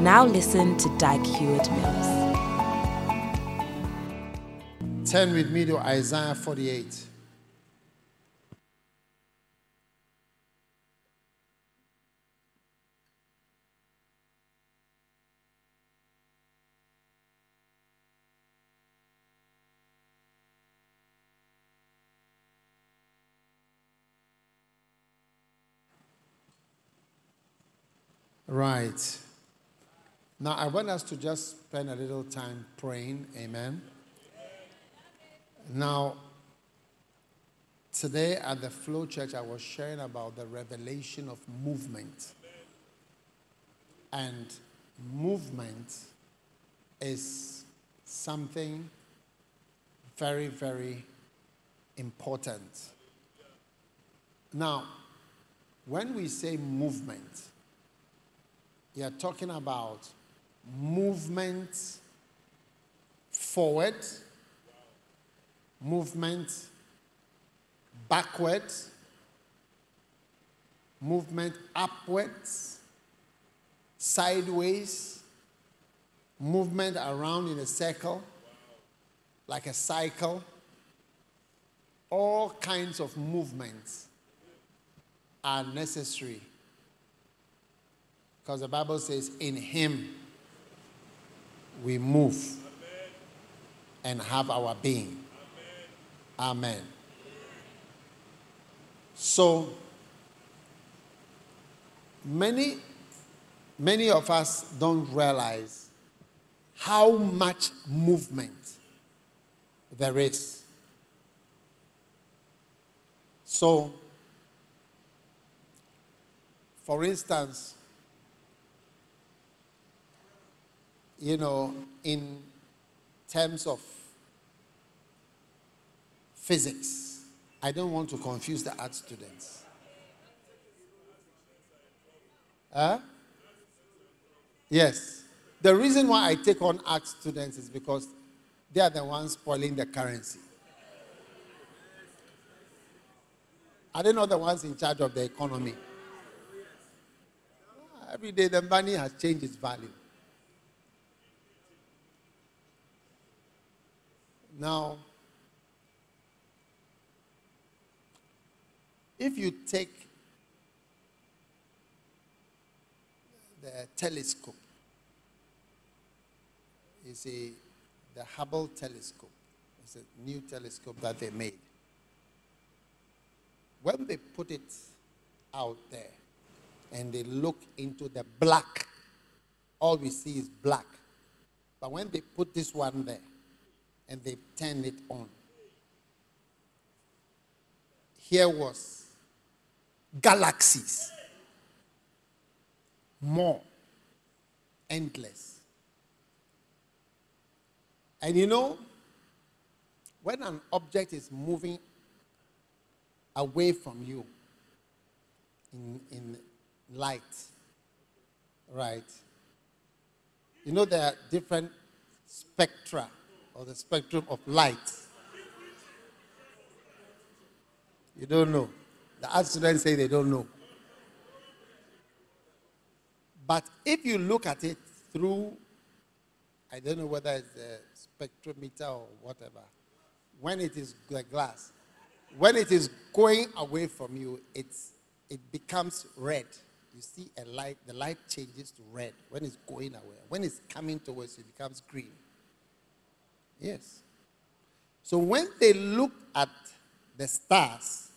Now listen to Dag Heward Mills. Turn with me to Isaiah 48. Right. Now, I want us to just spend a little time praying. Amen. Now, today at the Flow Church, I was sharing about the revelation of movement. And movement is something very, very important. Now, when we say movement, you are talking about movement forward, movement backwards, movement upwards, sideways, movement around in a circle, like a cycle. All kinds of movements are necessary because the Bible says, in Him we move and have our being. Amen. So, many, many of us don't realize how much movement there is. So, for instance, you know, in terms of physics, I don't want to confuse the art students. Huh? Yes. The reason why I take on art students is because they are the ones spoiling the currency. Are they not the ones in charge of the economy? Every day the money has changed its value. Now, if you take the telescope, you see the Hubble telescope, it's a new telescope that they made. When they put it out there and they look into the black, all we see is black. But when they put this one there, and they turned it on. Here was galaxies, more, endless. And you know, when an object is moving away from you in, in light, right? You know, there are different spectra or the spectrum of light. You don't know. The art students say they don't know. But if you look at it through, I don't know whether it's a spectrometer or whatever, when it is the glass, when it is going away from you, it's, it becomes red. You see a light, the light changes to red when it's going away. When it's coming towards you, it becomes green. Yes. So when they looked at the stars,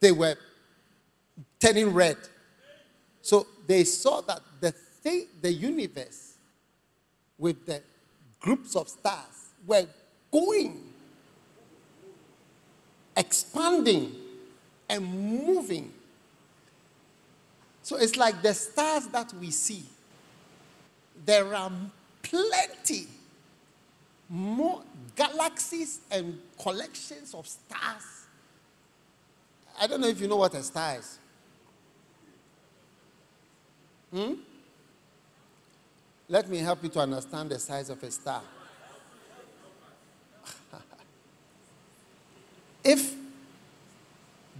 they were turning red. So they saw that the thing, the universe with the groups of stars were going, expanding, and moving. So it's like the stars that we see there are plenty more galaxies and collections of stars. I don't know if you know what a star is. Hmm? Let me help you to understand the size of a star. if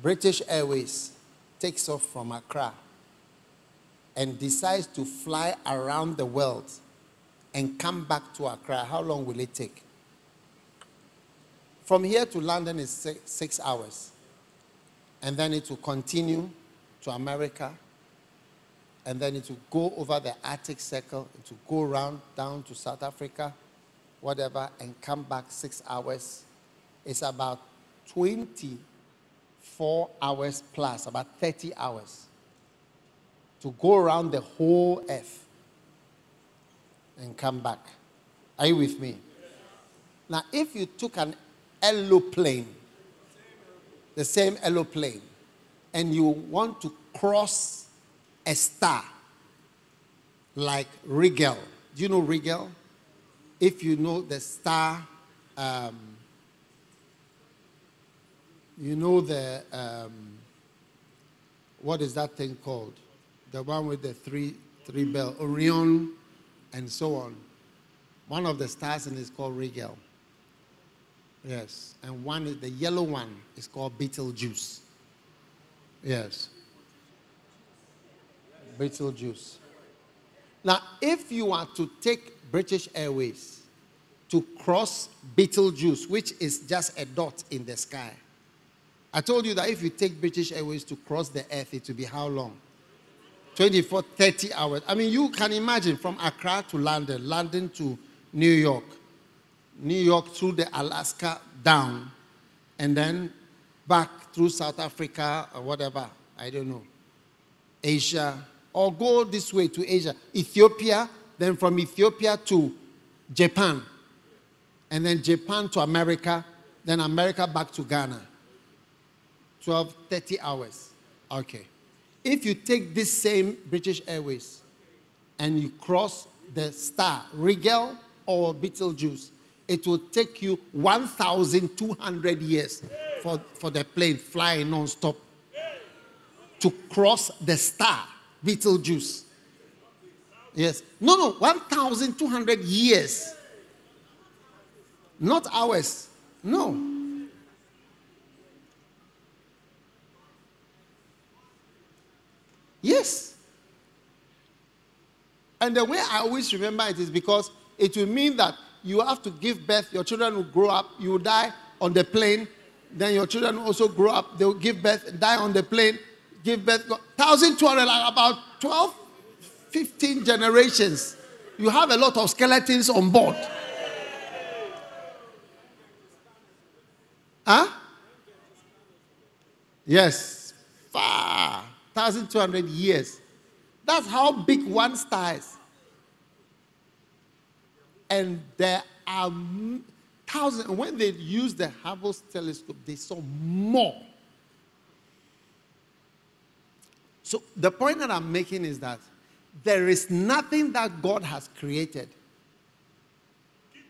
British Airways takes off from Accra and decides to fly around the world and come back to Accra, how long will it take? From here to London is six, six hours. And then it will continue to America. And then it will go over the Arctic Circle. It will go around down to South Africa, whatever, and come back six hours. It's about 24 hours plus, about 30 hours to go around the whole earth and come back. Are you with me? Now, if you took an aeroplane, the same aeroplane, and you want to cross a star like Rigel, do you know Rigel? If you know the star, um, you know the, um, what is that thing called? The one with the three, three bell, Orion, and so on. One of the stars in is called Rigel. Yes. And one is the yellow one is called Betelgeuse. Yes. Betelgeuse. Now, if you are to take British Airways to cross Betelgeuse, which is just a dot in the sky, I told you that if you take British Airways to cross the earth, it will be how long? 24, 30 hours. I mean, you can imagine from Accra to London, London to New York, New York through the Alaska down, and then back through South Africa or whatever. I don't know. Asia, or go this way to Asia, Ethiopia, then from Ethiopia to Japan, and then Japan to America, then America back to Ghana. 12, 30 hours. Okay. If you take this same British Airways and you cross the star, Rigel or Betelgeuse, it will take you 1,200 years for, for the plane flying non-stop to cross the star, Betelgeuse. Yes. No, no, 1,200 years. Not hours. No. Yes. And the way I always remember it is because it will mean that you have to give birth, your children will grow up, you will die on the plane, then your children will also grow up, they will give birth, die on the plane, give birth. 1,200, like about 12, 15 generations. You have a lot of skeletons on board. Huh? Yes. Far. 1,200 years. That's how big one star is. And there are thousands. When they used the Hubble telescope, they saw more. So the point that I'm making is that there is nothing that God has created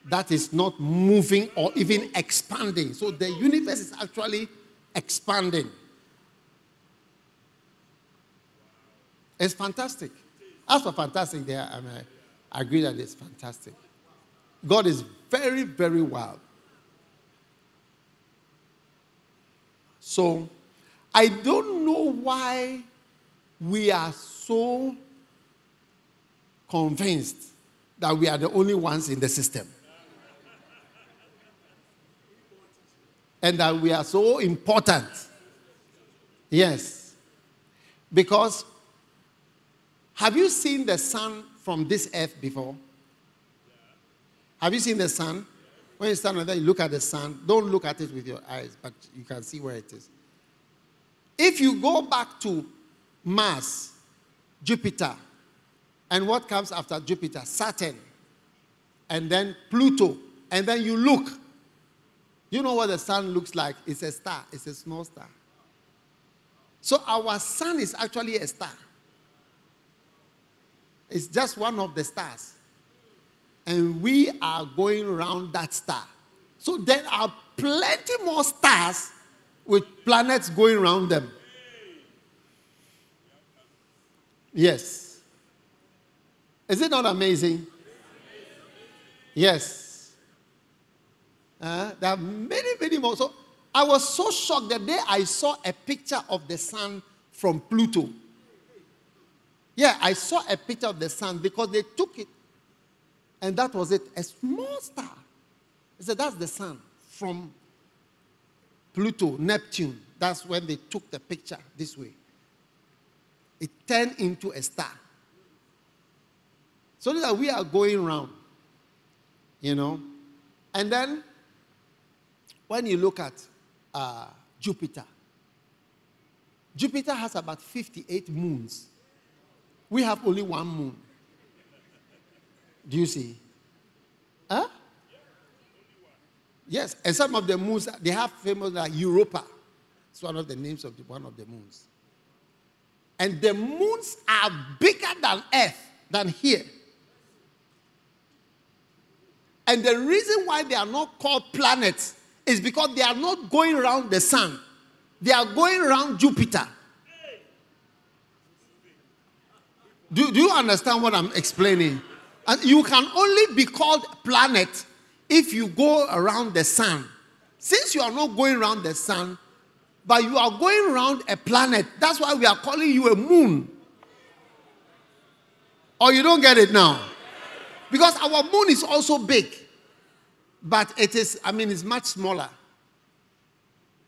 that is not moving or even expanding. So the universe is actually expanding. It's fantastic. As for fantastic, there, I, mean, I agree that it's fantastic. God is very, very wild. So, I don't know why we are so convinced that we are the only ones in the system. And that we are so important. Yes. Because have you seen the sun from this earth before? Have you seen the sun? When you stand on there, you look at the sun. Don't look at it with your eyes, but you can see where it is. If you go back to Mars, Jupiter, and what comes after Jupiter? Saturn, and then Pluto, and then you look. You know what the sun looks like? It's a star, it's a small star. So our sun is actually a star. It's just one of the stars. And we are going around that star. So there are plenty more stars with planets going around them. Yes. Is it not amazing? Yes. Uh, there are many, many more. So I was so shocked the day I saw a picture of the sun from Pluto. Yeah, I saw a picture of the sun because they took it, and that was it a small star. I said, That's the sun from Pluto, Neptune. That's when they took the picture this way. It turned into a star. So that we are going around, you know. And then when you look at uh, Jupiter, Jupiter has about 58 moons. We have only one moon. Do you see? Huh? Yes, and some of the moons they have famous like Europa. It's one of the names of the, one of the moons. And the moons are bigger than Earth, than here. And the reason why they are not called planets is because they are not going around the sun, they are going around Jupiter. Do, do you understand what I'm explaining? And you can only be called planet if you go around the sun. Since you are not going around the sun, but you are going around a planet, that's why we are calling you a moon. Or you don't get it now? Because our moon is also big, but it is, I mean, it's much smaller.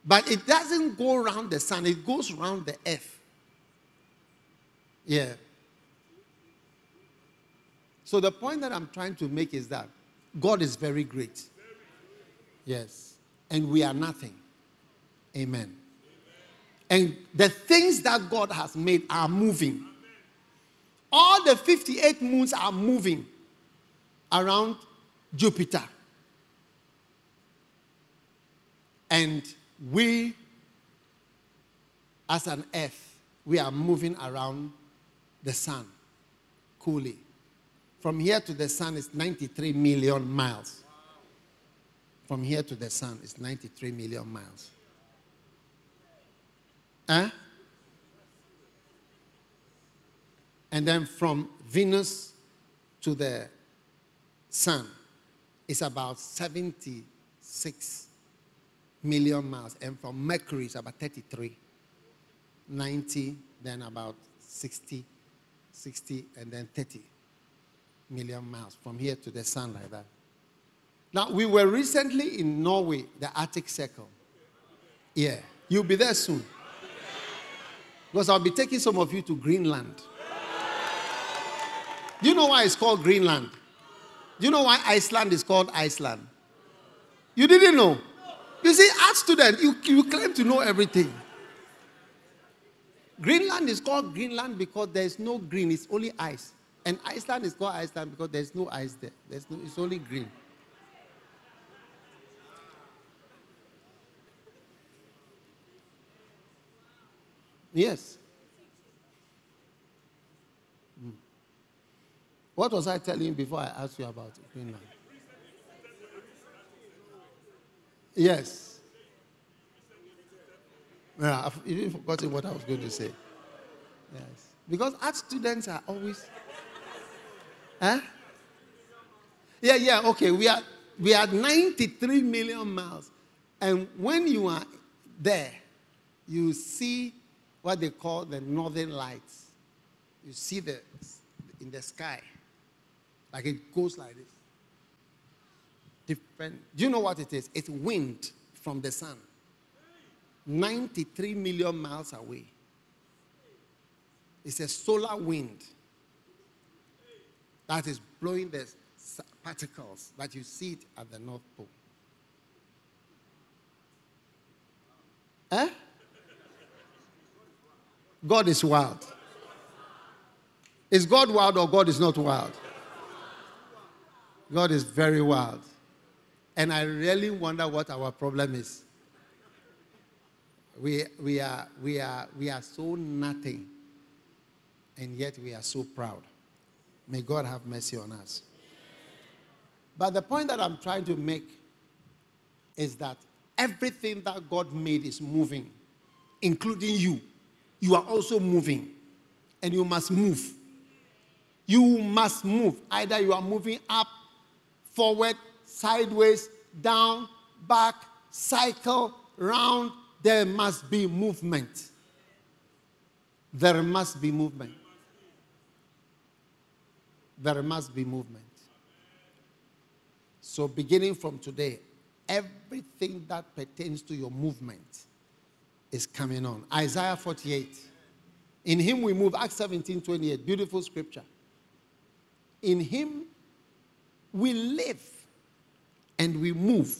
But it doesn't go around the sun, it goes around the earth. Yeah. So the point that I'm trying to make is that God is very great. Yes. And we are nothing. Amen. And the things that God has made are moving. All the 58 moons are moving around Jupiter. And we, as an earth, we are moving around the sun coolly. From here to the sun is 93 million miles. From here to the sun is 93 million miles. Huh? And then from Venus to the sun is about 76 million miles. And from Mercury is about 33. 90, then about 60, 60, and then 30 million miles from here to the sun like that. Now, we were recently in Norway, the Arctic Circle. Yeah, you'll be there soon. Because I'll be taking some of you to Greenland. Do you know why it's called Greenland? Do you know why Iceland is called Iceland? You didn't know? You see, as student, you, you claim to know everything. Greenland is called Greenland because there's no green, it's only ice. And Iceland is called Iceland because there's no ice there. There's no, it's only green. Yes. Hmm. What was I telling you before I asked you about Greenland? Yes. Yeah, I've even forgotten what I was going to say. Yes. Because art students are always Huh? Yeah, yeah, okay. We are we are 93 million miles. And when you are there, you see what they call the northern lights. You see the in the sky. Like it goes like this. Different. Do you know what it is? It's wind from the sun. 93 million miles away. It's a solar wind that is blowing the particles that you see it at the North Pole. Eh? God is wild. Is God wild or God is not wild? God is very wild. And I really wonder what our problem is. We, we, are, we, are, we are so nothing, and yet we are so proud. May God have mercy on us. But the point that I'm trying to make is that everything that God made is moving, including you. You are also moving, and you must move. You must move. Either you are moving up, forward, sideways, down, back, cycle, round. There must be movement. There must be movement. There must be movement. So, beginning from today, everything that pertains to your movement is coming on. Isaiah 48. In him we move. Acts 17 28. Beautiful scripture. In him we live and we move.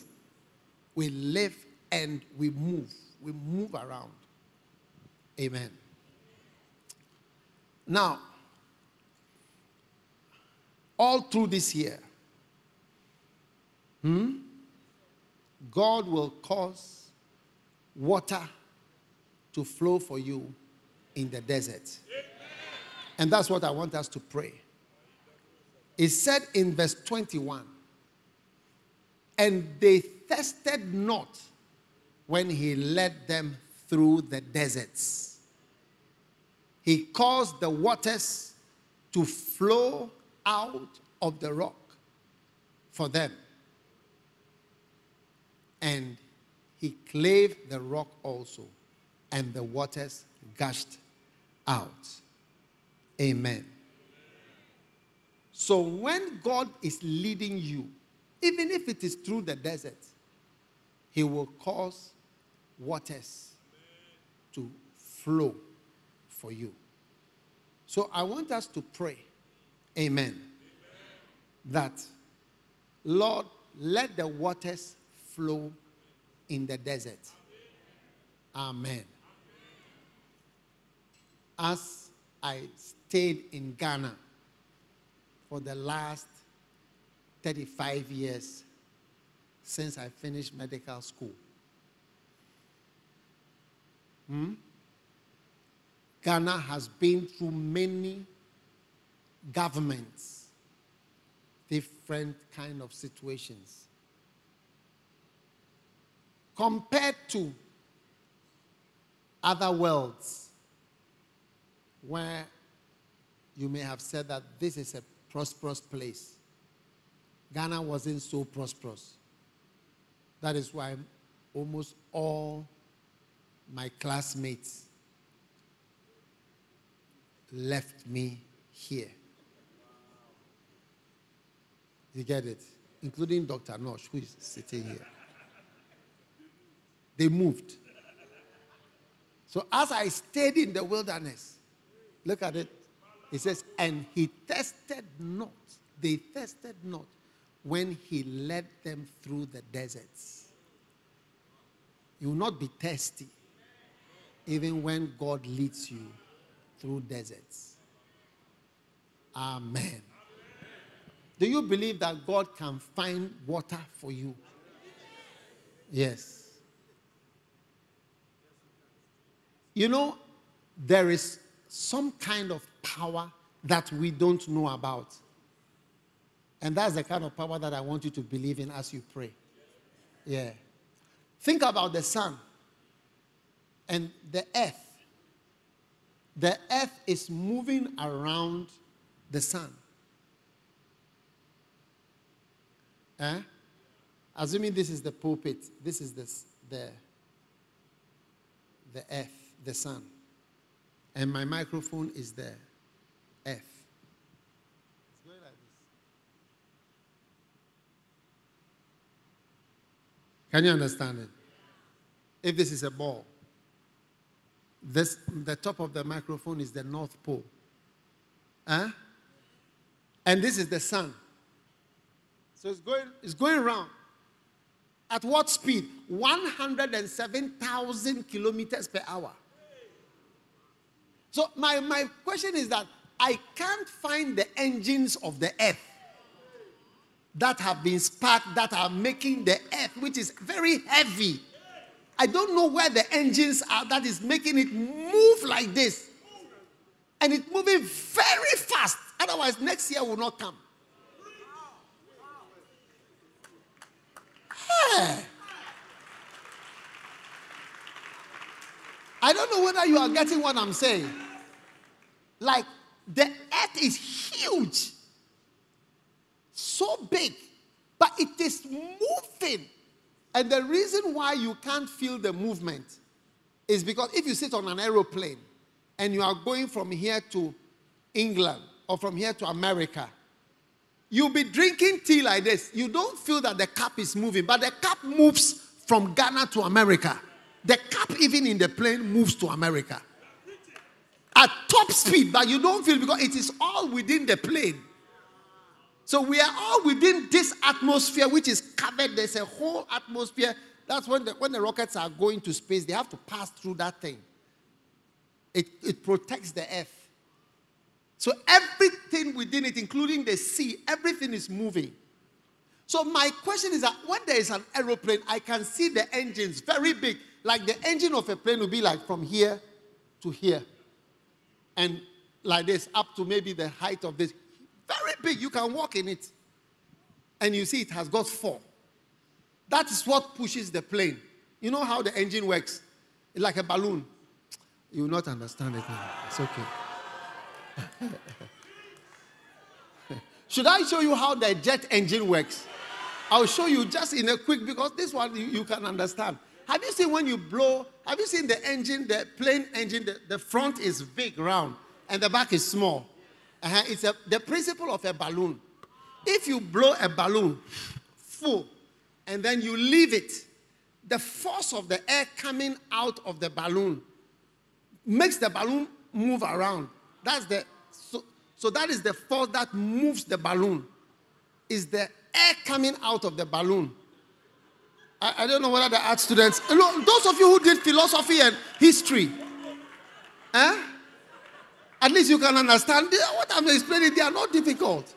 We live and we move. We move around. Amen. Now, all through this year, hmm, God will cause water to flow for you in the desert. And that's what I want us to pray. It said in verse 21 and they thirsted not when he led them through the deserts. He caused the waters to flow out of the rock for them. And he clave the rock also, and the waters gushed out. Amen. So when God is leading you, even if it is through the desert, He will cause waters to flow for you. So I want us to pray, Amen, Amen. that Lord, let the waters flow in the desert. Amen. As I stayed in Ghana for the last 35 years since I finished medical school. Hmm? Ghana has been through many governments, different kind of situations. Compared to other worlds, where you may have said that this is a prosperous place. Ghana wasn't so prosperous. That is why almost all my classmates left me here. You get it? Including Dr. Nosh, who is sitting here. They moved. So as I stayed in the wilderness, look at it. It says, and he tested not. They tested not when he led them through the deserts. You will not be thirsty even when God leads you through deserts. Amen. Do you believe that God can find water for you? Yes. You know, there is some kind of power that we don't know about. And that's the kind of power that I want you to believe in as you pray. Yeah. Think about the sun and the earth. The earth is moving around the sun. Eh? Assuming this is the pulpit, this is the, the, the earth, the sun. And my microphone is the earth. Can you understand it? If this is a ball, this, the top of the microphone is the North Pole. Huh? And this is the sun. So it's going, it's going around. At what speed? 107,000 kilometers per hour. So my, my question is that I can't find the engines of the earth that have been sparked that are making the earth, which is very heavy. I don't know where the engines are that is making it move like this. And it's moving very fast. Otherwise, Otherwise, next year will not come. Hey. I don't know whether you are getting what I'm saying. Like, the earth is huge, so big, but it is moving. And the reason why you can't feel the movement is because if you sit on an aeroplane and you are going from here to England or from here to America, you'll be drinking tea like this. You don't feel that the cup is moving, but the cup moves from Ghana to America. The cup, even in the plane, moves to America at top speed, but you don't feel because it is all within the plane. So we are all within this atmosphere, which is covered. There's a whole atmosphere. That's when the, when the rockets are going to space, they have to pass through that thing. It, it protects the earth. So everything within it, including the sea, everything is moving. So my question is that when there is an aeroplane, I can see the engines very big. Like the engine of a plane will be like from here to here and like this up to maybe the height of this. Very big. You can walk in it. And you see it has got four. That is what pushes the plane. You know how the engine works? It's like a balloon. You will not understand it now. It's okay. Should I show you how the jet engine works? I'll show you just in a quick because this one you, you can understand. Have you seen when you blow? Have you seen the engine, the plane engine? The, the front is big, round, and the back is small. Uh-huh. It's a, the principle of a balloon. If you blow a balloon full and then you leave it, the force of the air coming out of the balloon makes the balloon move around. That's the so, so that is the force that moves the balloon. Is the air coming out of the balloon. I, I don't know whether the art students, those of you who did philosophy and history, eh? At least you can understand what I'm explaining. They are not difficult.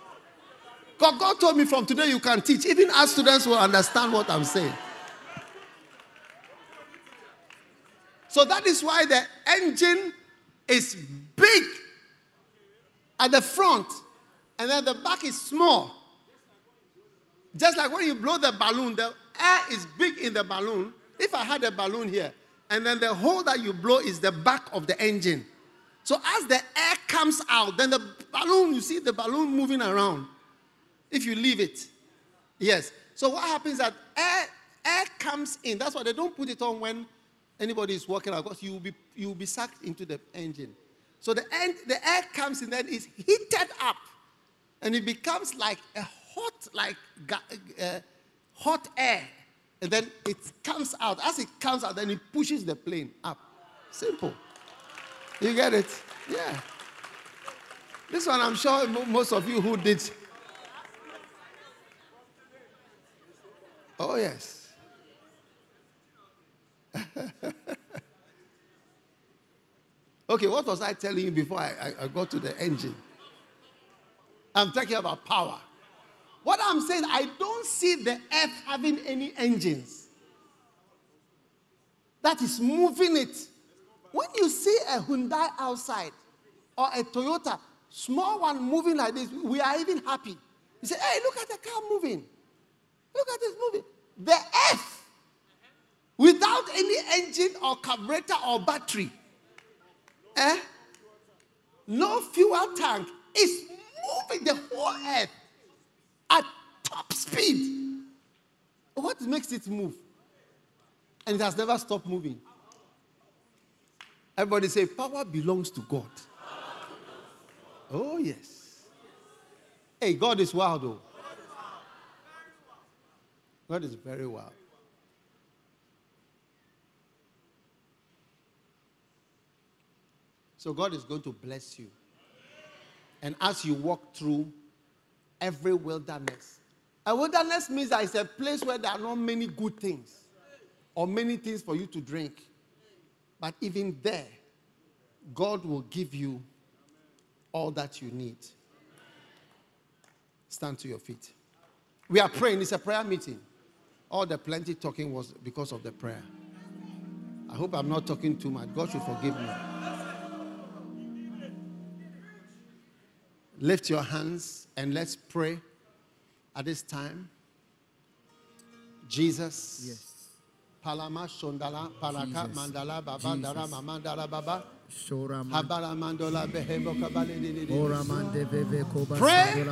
God, God told me from today you can teach. Even art students will understand what I'm saying. So that is why the engine is big at the front and then the back is small. Just like when you blow the balloon, the air is big in the balloon. If I had a balloon here, and then the hole that you blow is the back of the engine. So as the air comes out, then the balloon, you see the balloon moving around. If you leave it. Yes. So what happens that air, air comes in. That's why they don't put it on when anybody is walking out, because you will be you will be sucked into the engine. So the end, the air comes in, then it's heated up, and it becomes like a hot, like uh, hot air. And then it comes out. As it comes out, then it pushes the plane up. Simple. You get it? Yeah. This one, I'm sure most of you who did. Oh, yes. okay, what was I telling you before I, I, I got to the engine? I'm talking about power. What I'm saying, I don't see the earth having any engines that is moving it. When you see a Hyundai outside or a Toyota, small one moving like this, we are even happy. You say, hey, look at the car moving. Look at this moving. The earth, without any engine or carburetor or battery, eh? no fuel tank, is moving the whole earth at top speed. What makes it move? And it has never stopped moving. Everybody say, power belongs to God. Oh, yes. Hey, God is wild, though. God is very wild. So, God is going to bless you. And as you walk through every wilderness. A wilderness means that it's a place where there are not many good things or many things for you to drink. But even there, God will give you all that you need. Stand to your feet. We are praying. It's a prayer meeting. All the plenty talking was because of the prayer. I hope I'm not talking too much. God should forgive me. Lift your hands and let's pray at this time. Jesus. Yes. Palama Shondala Paraka Mandala Baba Dara. Mamandala Baba. Habara Mandola Behebo Kabali Ora man de veve koba Pray.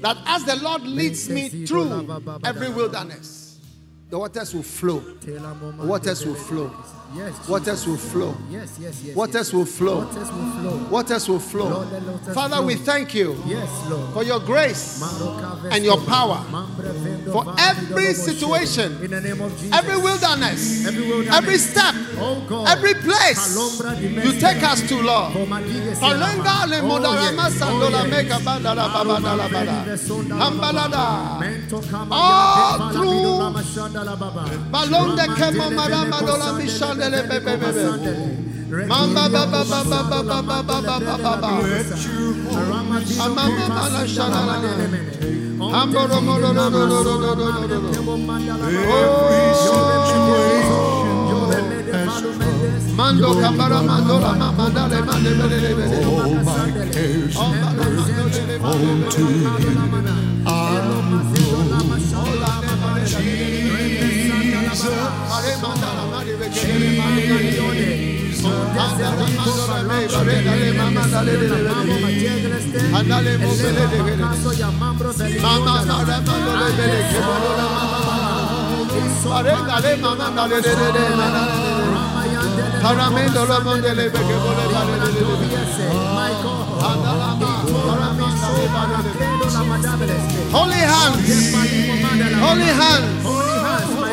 that as the Lord leads me through every wilderness, the waters will flow. Waters will flow. Yes. Waters will flow. Yes, yes, yes. Waters will flow. Waters will flow. Waters will flow. Lord, let waters Father, we thank you Yes, Lord. for your grace and your power for every situation, In the name of Jesus. every wilderness, Every wilderness. every step, Oh God. every place you take us to, Lord. Palenga le Oh, modarama oh, sandola Oh, bandala baba bada. Ambalada. All through palamido lama. Balonde kemo bele marama ko dola mishandele bebe bebe. masandele. Mamba ba ba ba ba ba ba ba ba ba ba ba ba. Amama ko mana pasindala shalala. mandele mene. Onde Amboro mo lo lo lo lo lo lo lo lo lo lo. Kemo mandala baba. Oh. Yore mede valu mendes. Mando kabara mandola mama dale mande bele bele bele. All my cares and burdens unto Are mandala mande bele Holy hands. Holy hands.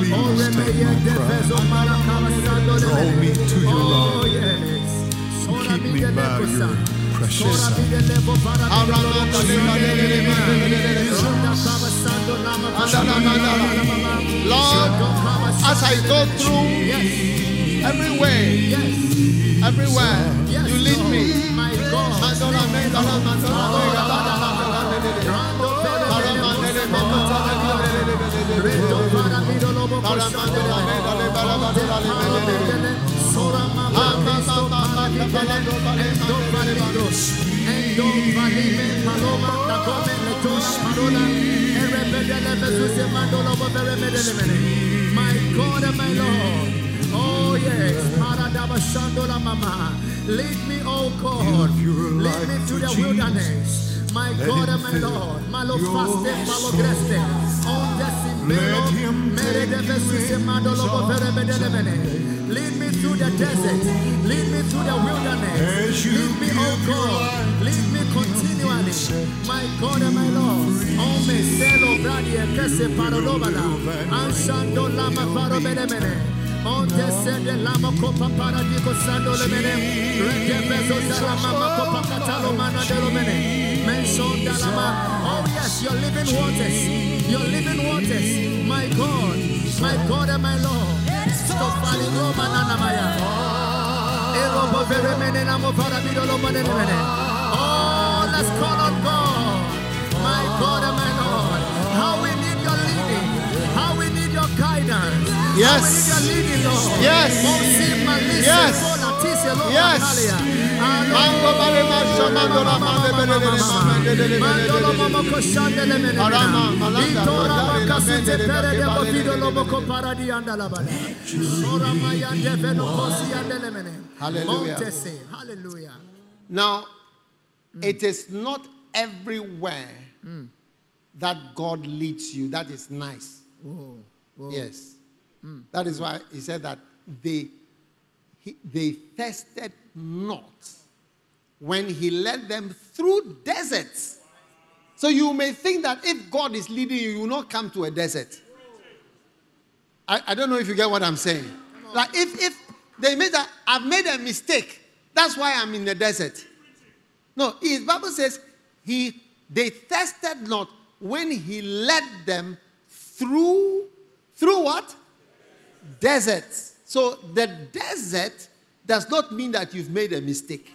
please take my pride. Draw me to your love. Keep me by your precious side. Lord, as I go through everywhere, everywhere, you lead me. My God and my Lord Oh yes Paradaba shandola mama Lead me oh God. Lead me to the wilderness. My God and my Lord, malo faste, malo greste, simbelo, Let him mere de vesuse mandolo bovere bedele mene. Lead me through the desert, lead me through the wilderness, lead me, oh God, lead me continually, my God and my Lord. Oh, Ome selo bradi e kese lama Oh yes, your living waters, your living waters, my God, my God and my Lord. Oh, let's call on God, my God Yes. Yes. Yes. Yes. Yes. Yes. Yes. Now, mm. it is not everywhere mm. that God leads you. That is nice. Whoa. Whoa. Yes. That is why he said that they, he, they thirsted not when he led them through deserts. So you may think that if God is leading you, you will not come to a desert. I, I don't know if you get what I'm saying. Like if, if they made that, I've made a mistake. That's why I'm in the desert. No, his Bible says he they thirsted not when he led them through through what? Deserts. So the desert does not mean that you've made a mistake.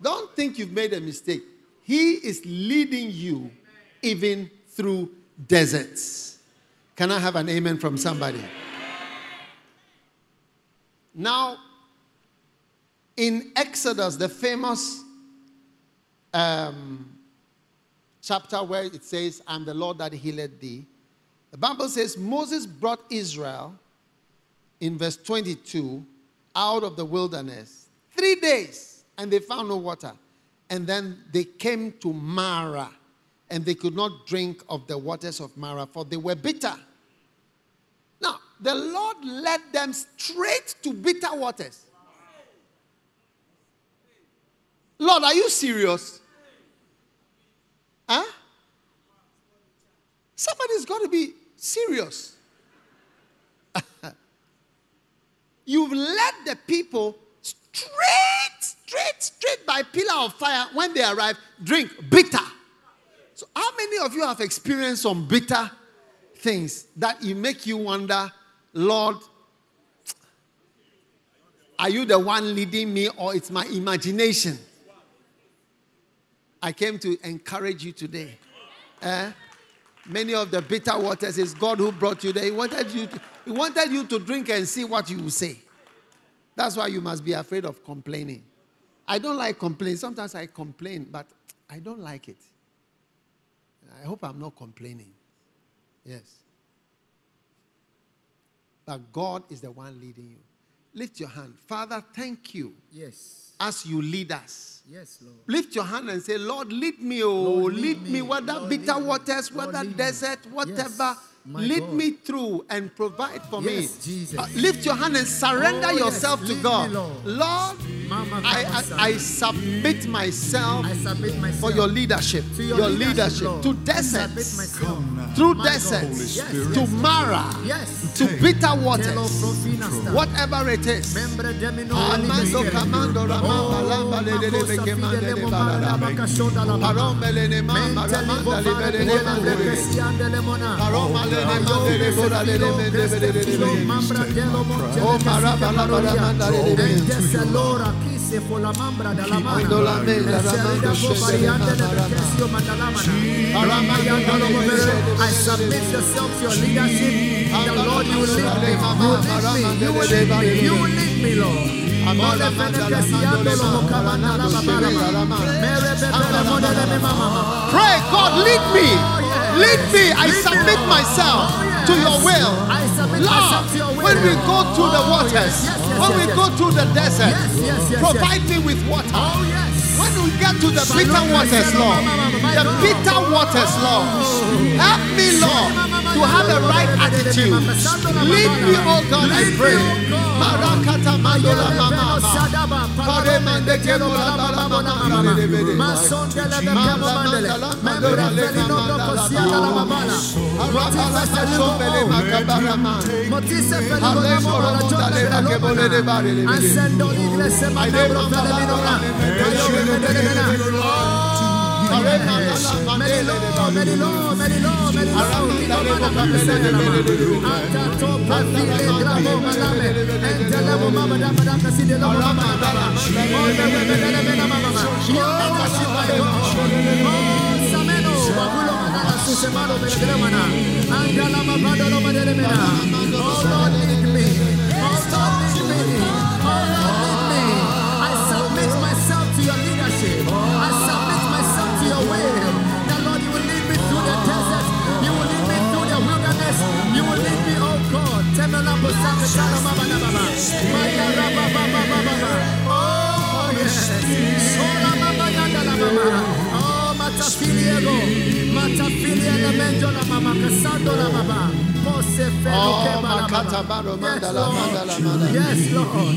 Don't think you've made a mistake. He is leading you even through deserts. Can I have an amen from somebody? Now, in Exodus, the famous um, chapter where it says, I'm the Lord that healed thee, the Bible says Moses brought Israel in verse 22 out of the wilderness three days and they found no water. And then they came to Mara and they could not drink of the waters of Mara for they were bitter. Now, the Lord led them straight to bitter waters. Lord, are you serious? Huh? Somebody's got to be serious. You've led the people straight, straight, straight by pillar of fire. When they arrive, drink bitter. So, how many of you have experienced some bitter things that you make you wonder, Lord, are you the one leading me or it's my imagination? I came to encourage you today. Eh? Many of the bitter waters is God who brought you there. He wanted you to, he wanted you to drink and see what you will say. That's why you must be afraid of complaining. I don't like complaining. Sometimes I complain, but I don't like it. I hope I'm not complaining. Yes. But God is the one leading you. Lift your hand. Father, thank you Yes. As you lead us. Yes, Lord. Lift your hand and say, Lord, lead me, oh, Lord, lead, lead me, me. whether Lord, bitter waters, Lord, whether lead desert, whatever. Yes, my lead God. me through and provide for Yes, me. Jesus. Uh, lift your hand and surrender Oh, yes, yourself to lead me, God. Lord. Lord, Mama, I, I, I submit myself I submit myself for your leadership, to your, your leadership, Lord. to deserts, through My God. deserts, Yes, to yes. Mara, Yes. to bitter waters, whatever it is. Membre de mino Amando libere. camando ramamba Oh, I submit yourself to your leadership. The Lord, you will lead me. You will lead. You will lead Lord. Mole. Pray, God, lead me. Lead me. I submit myself Oh, to your will. Lord, myself to your will. when we go through the Oh, waters, when we go through the desert, provide me with water. Oh. When we get to the bitter waters, Lord, mama, mama, my the bitter waters, Lord, help me, Lord, to have the right attitude. Lead me, oh God, I pray. Marakata mama. La. Oh Lord, lead me. Oh Lord, mandala Lord. Yes, Lord.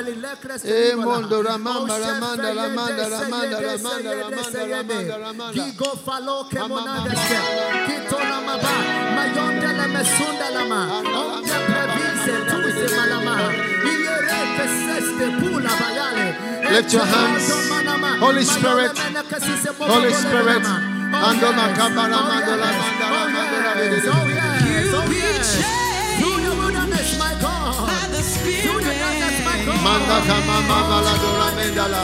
Emondo ramamba ramanda ramanda ramanda ramanda ramanda ramanda ramanda. Your hands. Holy Spirit. Holy Spirit. Manda kama mama la dora mama la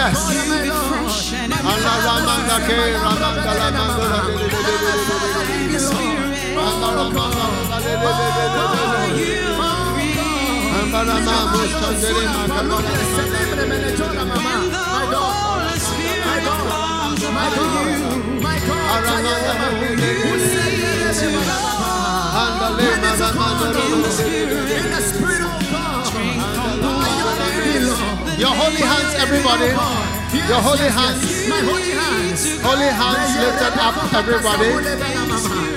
Yes. Allah ke la My God. My God. My God. My God. My God. Your holy hands, everybody. Your holy hands. Holy hands lifted up, everybody.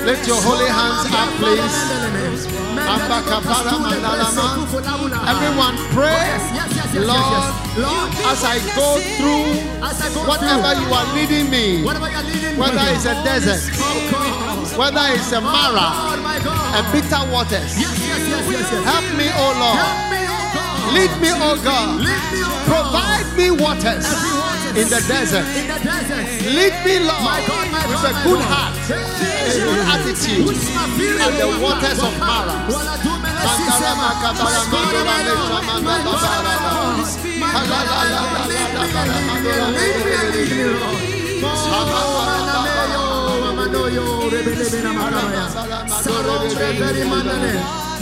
Lift your holy hands up, please. Everyone pray. Lord, as I go through whatever you are leading me, whether it's a desert, Oh God. whether it's a mara, my God. and bitter waters, Yes, yes, yes, yes, yes. help me, O Lord. Lead me, O God. Lead me, oh God. Provide me waters in the desert. In the desert. Lead me, Lord, with a good heart, a good attitude, and the waters of Mara.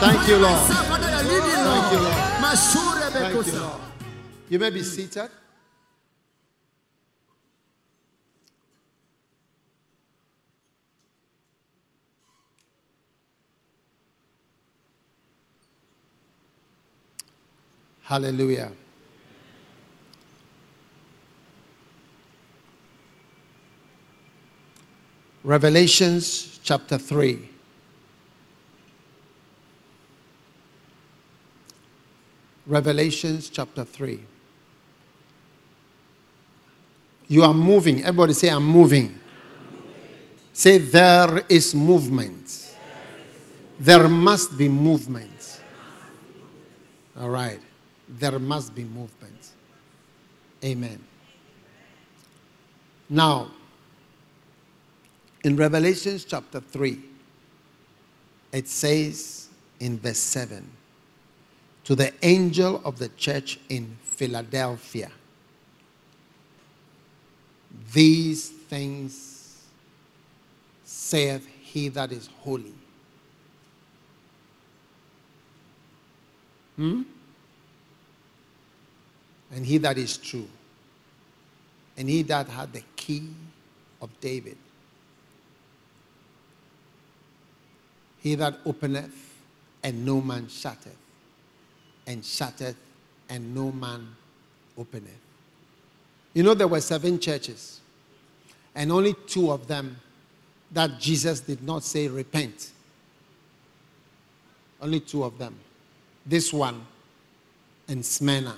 Thank you, Lord. Thank you, Lord. Thank you, Lord. You may be seated. Hallelujah. Revelations chapter 3. Revelations chapter 3. You are moving. Everybody say, I'm moving. Say, there is movement. There must be movement. All right. There must be movement. Amen. Now, in Revelations chapter 3, it says in verse 7 to the angel of the church in Philadelphia, these things saith he that is holy. Hmm? And he that is true, and he that had the key of David. He that openeth and no man shutteth, and shutteth and no man openeth. You know, there were seven churches, and only two of them that Jesus did not say repent. Only two of them. This one and Smyrna.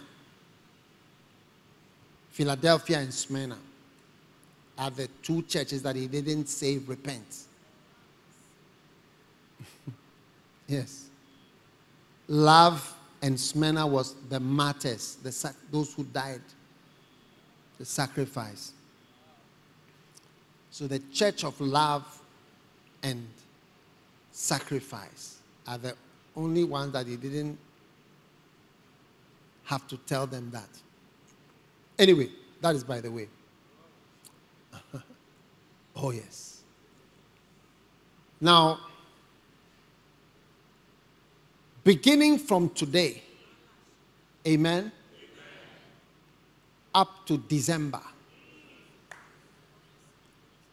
Philadelphia and Smyrna are the two churches that he didn't say repent. Yes. Love and Smyrna was the martyrs, the sac- those who died, the sacrifice. So the church of love and sacrifice are the only ones that he didn't have to tell them that. Anyway, that is by the way. oh, yes. Now, beginning from today, amen, up to December,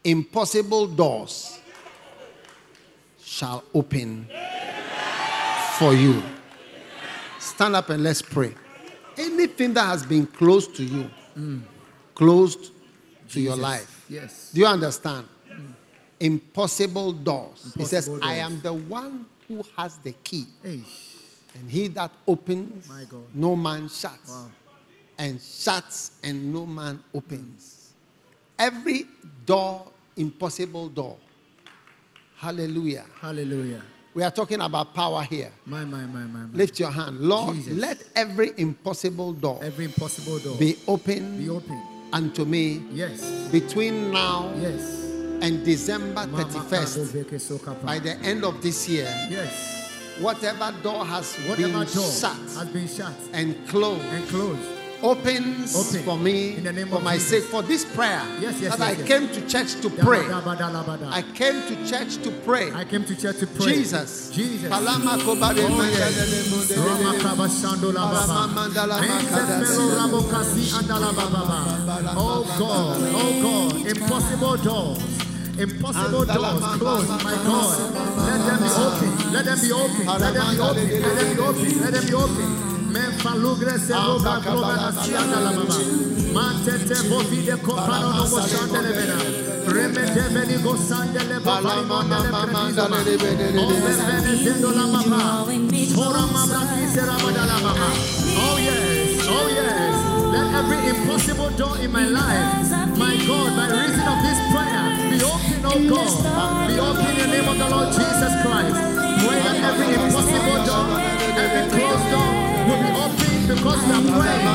impossible doors shall open for you. Stand up and let's pray. Anything that has been closed to you, mm. closed to your life. Yes. Do you understand? Mm. Impossible doors. he says, Impossible I am the one who has the key. Hey. And he that opens, My God. no man shuts. Wow. And shuts, and no man opens. Every door, impossible door. Hallelujah. Hallelujah. We are talking about power here. My, my, my, my, my. Lift your hand. Lord, Jesus. let every impossible door Every impossible door be open be open. unto me Yes. between now Yes. And December 31st. Kado Veke Sokapa. By the end of this year, Yes. whatever door has Whatever been shut has been shut and closed and closed. opens Open. for me In the name for of my Jesus. sake for this prayer Yes, yes, that yes, I yes. came to church to pray. I came to church to pray. I came to church to pray. Jesus. Jesus. Mandele yes. mundele. Rama kaba shando la baba. Palama mandala Ente makadasi. felo rabo kasi andala baba. Oh God, oh God, impossible doors. Impossible doors closed, my God. Let them be open. Let them be open. Let them be open. Let them be open. Let them be open. Men falugre se roga proga na sianda la. Mantete bovide kopano no mo shandele bena. Remete veni go sandele baba imondele kredizoma. Ove vene zendo la baba. Tora kise ramada la baba. Oh yes, oh yes. Let every impossible door in my life, my God, by reason of this prayer, be open, oh God. Be open in the name of the Lord Jesus Christ. Pray every impossible door, every closed door will be open because you are praying.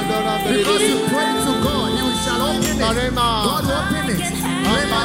Because you pray to God, you shall open it. God open it. Rema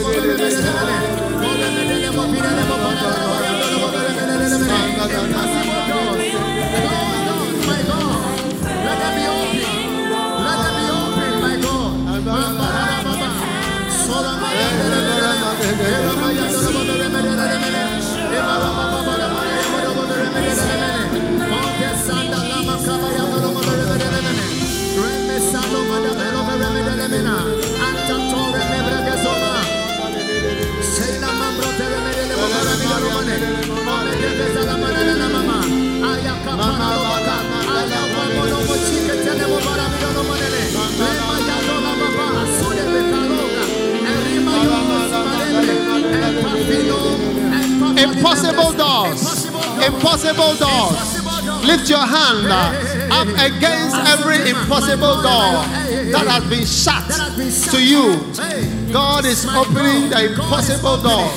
mele mele mele mele mele. Impossible Impossible doors. Lift your hand uh, up against every impossible door that has been shut to you. God is opening the impossible doors.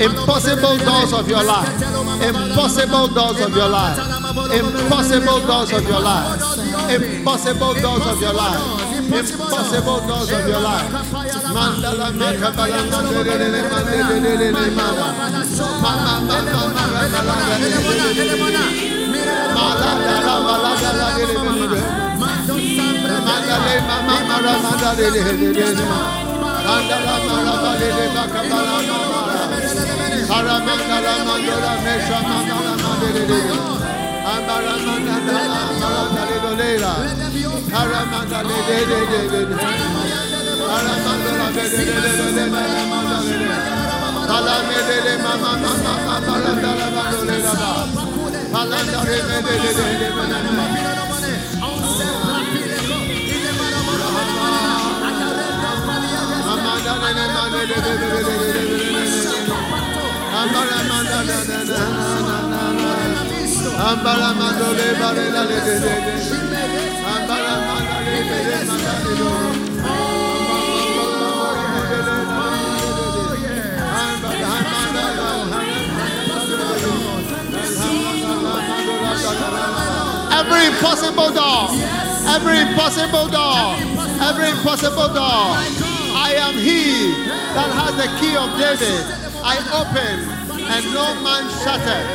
Impossible doors of your life. Impossible doors of your life. Impossible doors of your life. Impossible doors of your life. impossible doors of your life. Mandala delele. Mandala mandala mandale dala. Bala dale medele delele mandale. Ambara mandole bare la le de de de. Ambara mandale de de Every impossible door, every impossible door, every impossible door. I am he that has the key of David. I open and no man shattered.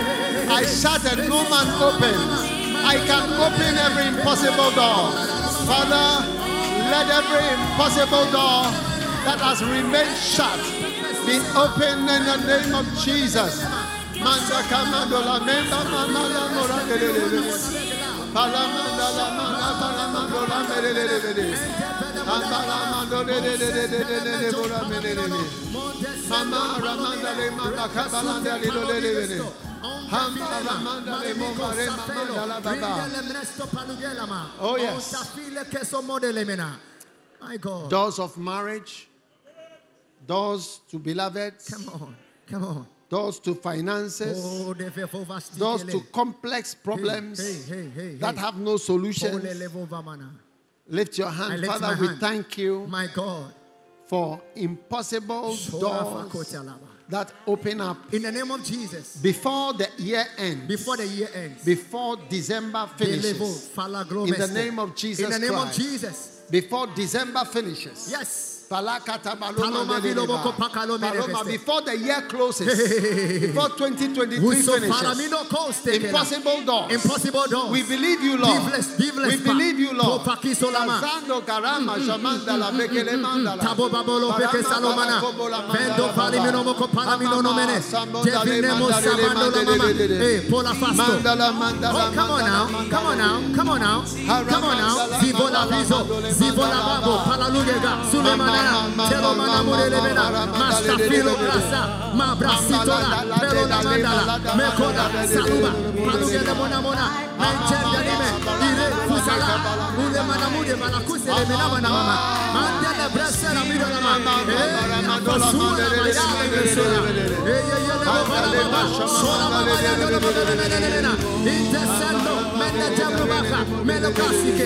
I shut and no man opens. I can open every impossible door. Father, let every impossible door that has remained shut be opened in the name of Jesus. Oh, yes. My God. Doors of marriage, doors to beloveds, Come on. Come on. Doors to finances, Oh, doors to complex problems hey, hey, hey, that have no solutions. Lift your hand. lift Father, we hand. thank you My God. for impossible doors that open up In the name of Jesus. before the year ends, Before the year ends. before December finishes, in the name of Jesus In the name of Jesus. before December finishes. Yes. Palakata baloma Paloma deleleba. viloboko pakalo Paloma, before the year closes, before 2023 finishes, paramino koste kela. impossible doors. Impossible doors. We believe you, Lord. We believe you, Lord. Topakiso lama. Kazando karama shamanda la bekele mandala. Tabo babolo salomana. bala kobola mandala Vendo baba. palimino moko palamino Mama, nomene. sambo dale Devinemo mandale sabando la mama. Eh, pola fasto. Oh, come on now. Come on now. Come on now. Come on now. Haramandala, Zivola mandala, vizo. mandole, Zivola mandala, babo. mandala. Palalugega. Sulemanana. Mama, Telo mama, mana murele mama, bena. mama, Masta mama, filo mama, grasa. Ma brasitola. mama, Pero la mama, mandala. mama, Mekoda. mama, Saluba. mama, Palugega mona mona. Menchenda dime. Ire fusala. Ule mana mude mana kusele mena mana mama. Mandele brasera mido la mama. Eh, fasula na mayale mesora. Eh, ye ye le baba baba. Sola mama ya le baba mena mena mena. Intesendo mende jabu baka. Melo kasike. Pola liaka. Pola liaka. Pola liaka. Pola liaka. Impossible doors. My God, my Lord. You hold the of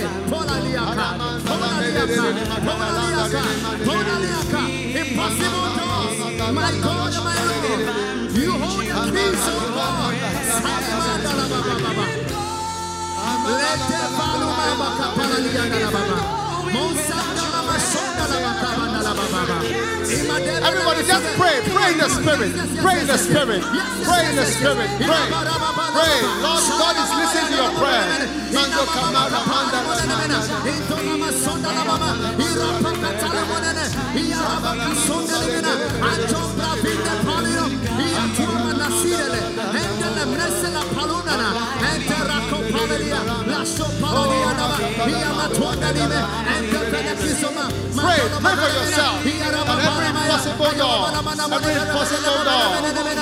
la baba. Imadele la Everybody just pray. Pray in the spirit. Pray in the spirit. Pray in the spirit. Pray. Pray. Lord God is listening to your prayer. Oh, Mando kamara manda la manda. Pray. Pray for yourself. That every impossible door, every impossible door,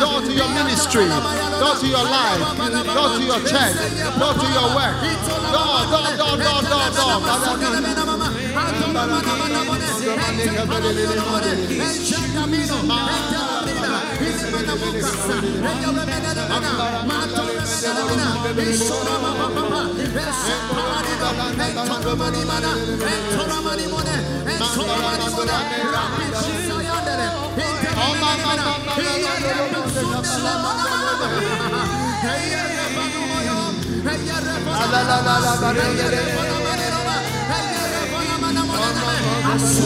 door to your ministry, door to your life, door to your church, door to your work, door, door, door, door, door, door. Father, Hey, Oh.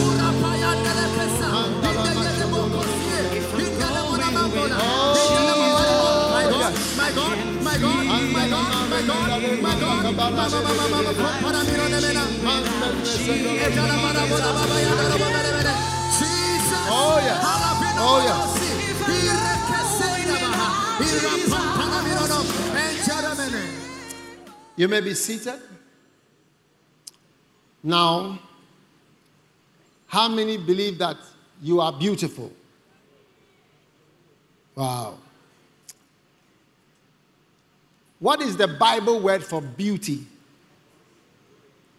Oh. You may be seated. Now, how many believe that you are beautiful? Wow. What is the Bible word for beauty?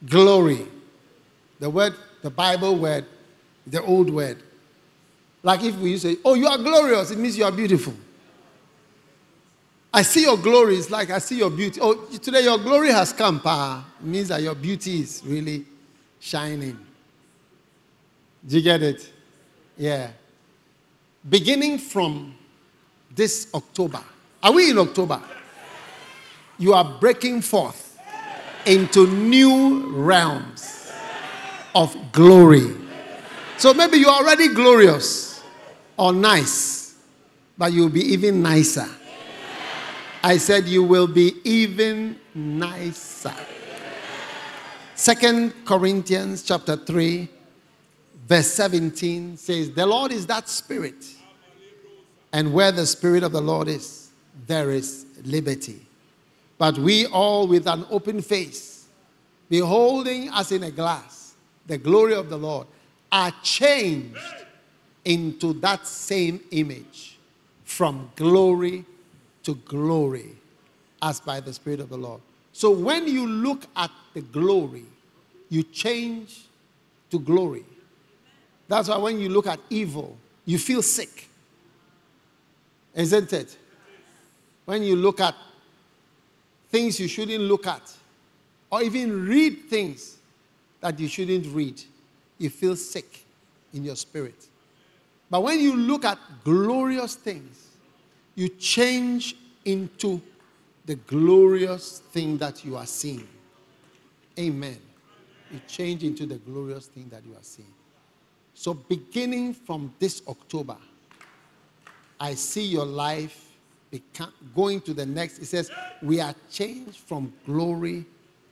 Glory. The word, the Bible word, the old word. Like if we say, Oh, you are glorious, it means you are beautiful. I see your glory, it's like I see your beauty. Oh, today your glory has come, pa. It means that your beauty is really shining. Do you get it? Yeah. Beginning from this October, are we in October? You are breaking forth into new realms of glory. So maybe you're already glorious or nice, but you'll be even nicer. I said you will be even nicer. Second Corinthians chapter 3 verse 17 says the Lord is that spirit and where the spirit of the Lord is there is liberty. But we all with an open face beholding as in a glass the glory of the Lord are changed into that same image from glory to glory as by the Spirit of the Lord. So when you look at the glory, you change to glory. That's why when you look at evil, you feel sick. Isn't it? When you look at things you shouldn't look at, or even read things that you shouldn't read, you feel sick in your spirit. But when you look at glorious things, you change into the glorious thing that you are seeing. Amen. You change into the glorious thing that you are seeing. So, beginning from this October, I see your life become, going to the next. It says, We are changed from glory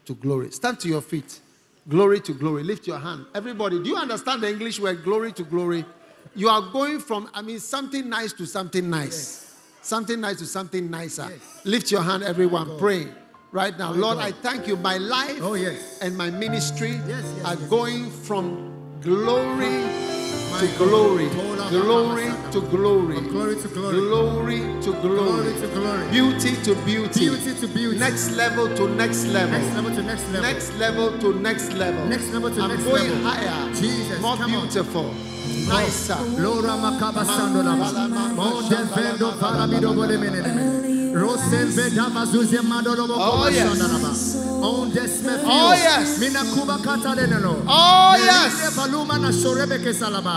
to glory. Stand to your feet. Glory to glory. Lift your hand. Everybody, do you understand the English word glory to glory? You are going from, I mean, something nice to something nice. Something nice to something nicer. Lift your hand, everyone. Pray right now. Lord, I thank you. My life Oh, yes. and my ministry Yes, yes, are yes. going from glory to glory, glory to glory, glory to glory. glory to glory, Glory to glory. beauty to beauty, Beauty to beauty. next level to next level, Next level to next level. next level to next level, Next level to I'm going higher, Jesus, more beautiful, nicer. Lora makaba sando lama. Monde vendo farabido bole menene. Oh yes. Oh yes. Oh yes.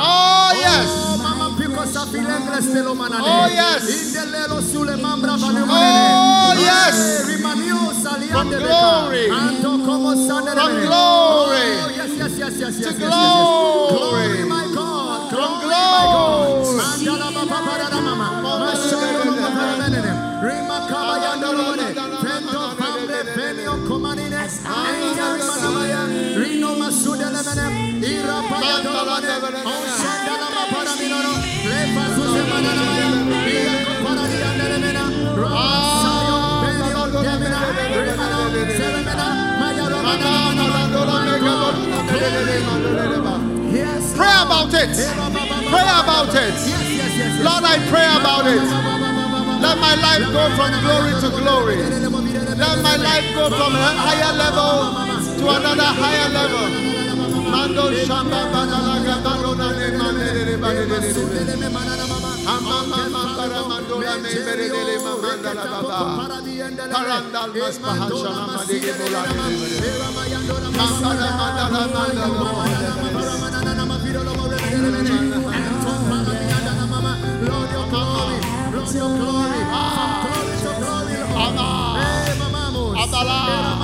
Oh yes. Mama piko. Oh yes. Oh yes. Oh yes yes yes yes yes. Pray about it. Pray about it. Lord, I pray about it. Let my life go from glory to glory. Let my life go from a higher level to another higher level. Mando shamba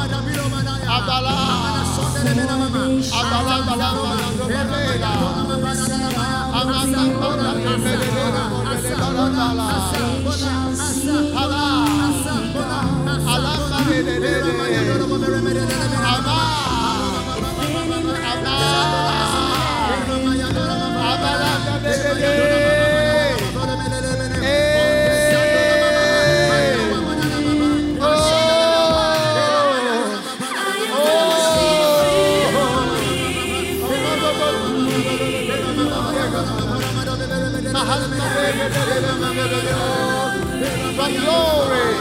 ne Adala, Adala, Adala, Adala, Amanda, Adala, Adala, Adala, Adala, From glory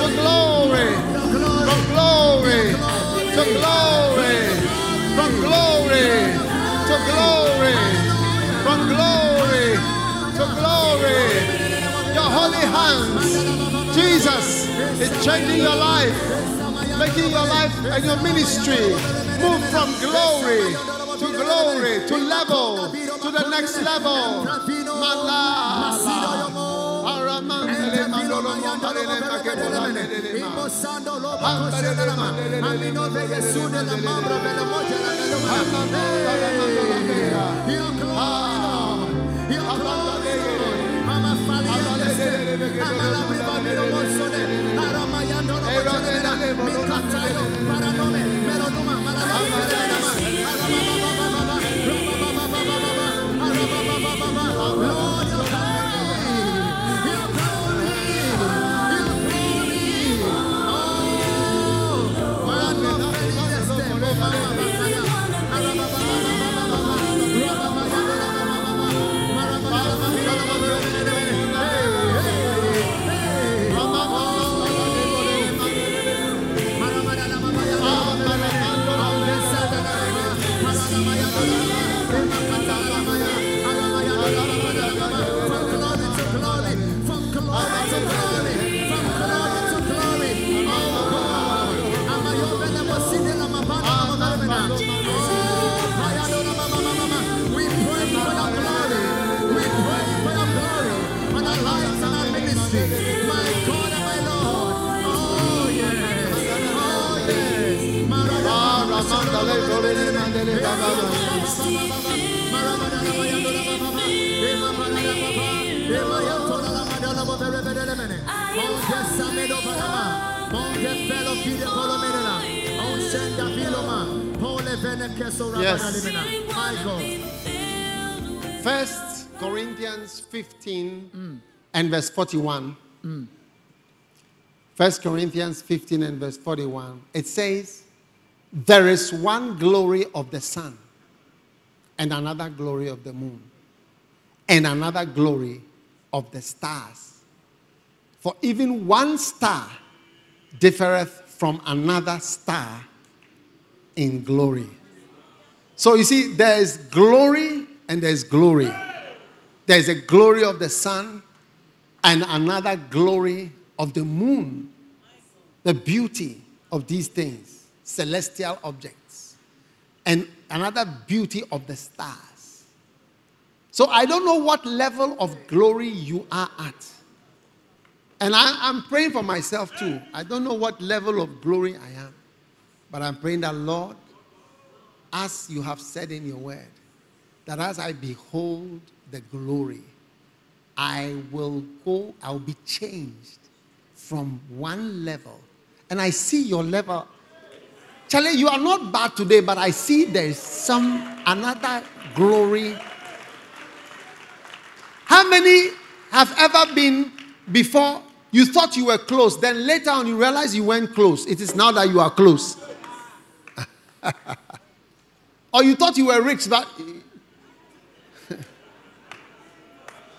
to glory, from glory to glory, from glory to glory, from glory to glory. Your holy hands, Jesus, is changing your life, making your life and your ministry move from glory to glory to level to the next level. Malala. And verse 41. First Corinthians 15 and verse 41. It says, There is one glory of the sun, and another glory of the moon, and another glory of the stars. For even one star differeth from another star in glory. So you see, there is glory and there's glory. There is a glory of the sun and another glory of the moon. The beauty of these things, celestial objects, and another beauty of the stars. So I don't know what level of glory you are at. And I, am praying for myself too. I don't know what level of glory I am. But I'm praying that, Lord, as you have said in your word, that as I behold the glory, I will go, I'll be changed from one level. And I see your level. Charlie, you are not bad today, but I see there's some another glory. How many have ever been before you thought you were close, then later on you realize you weren't close? It is now that you are close. or you thought you were rich, but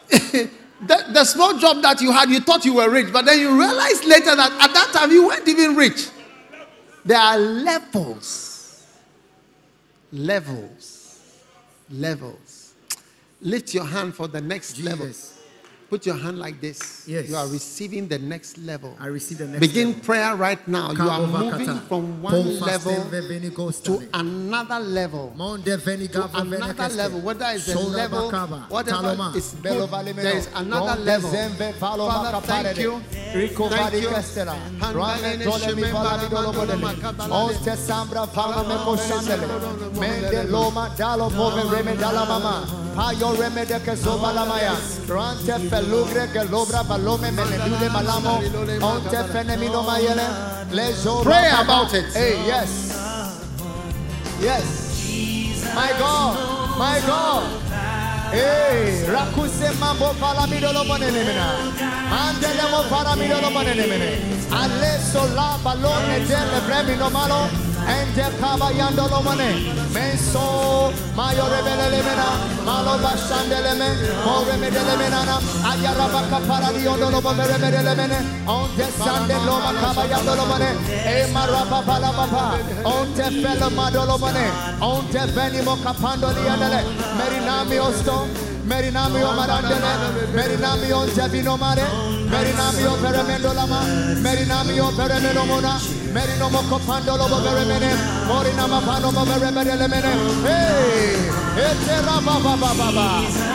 the, the small job that you had, you thought you were rich, but then you realized later that at that time you weren't even rich. There are levels. Levels. Levels. Lift your hand for the next level. Put your hand like this. Yes. You are receiving the next level. I receive the next Begin level. prayer right now. You are moving from one level to another level. To another level, whether it's a level, whatever good, there is another level. Father, thank you. Thank you. kestela. Hand Rame balene dole mi sheme vala mi dolo balabano bodele. makabalade. Onste sambra fama me koshandele. Mende loma dalo move reme dala mama. Payo reme de que soba la maya. Rante felugre que lobra balome me malamo. Onte fenemino mayele. Lejo Pray about it. Hey, yes. Yes. My God. My God. Hey, rakuse mambo palamido lo monenemena. Andele mo palamido lo monenemene. Ale sola balone dele premi no malo. Ende kaba yando lo mone. Menso mayo rebele le mena. Malo bashandele me. Mo remedele menana. Ayara baka paradi yondo lo mo remedele le mene. Onde sande lo makaba yando lo mone. E maraba pala papa. Onde fele mado lo mone. Onde veni mo kapando li andele. Merinami osto. Merinami o marandele. Merinami o javino mare. Merinami o peremendo lama. Merinami o peremendo mona. Merino mo kopando lo beremene. Morina ma pano mo beremene mene. Hey, etera ba ba ba ba ba.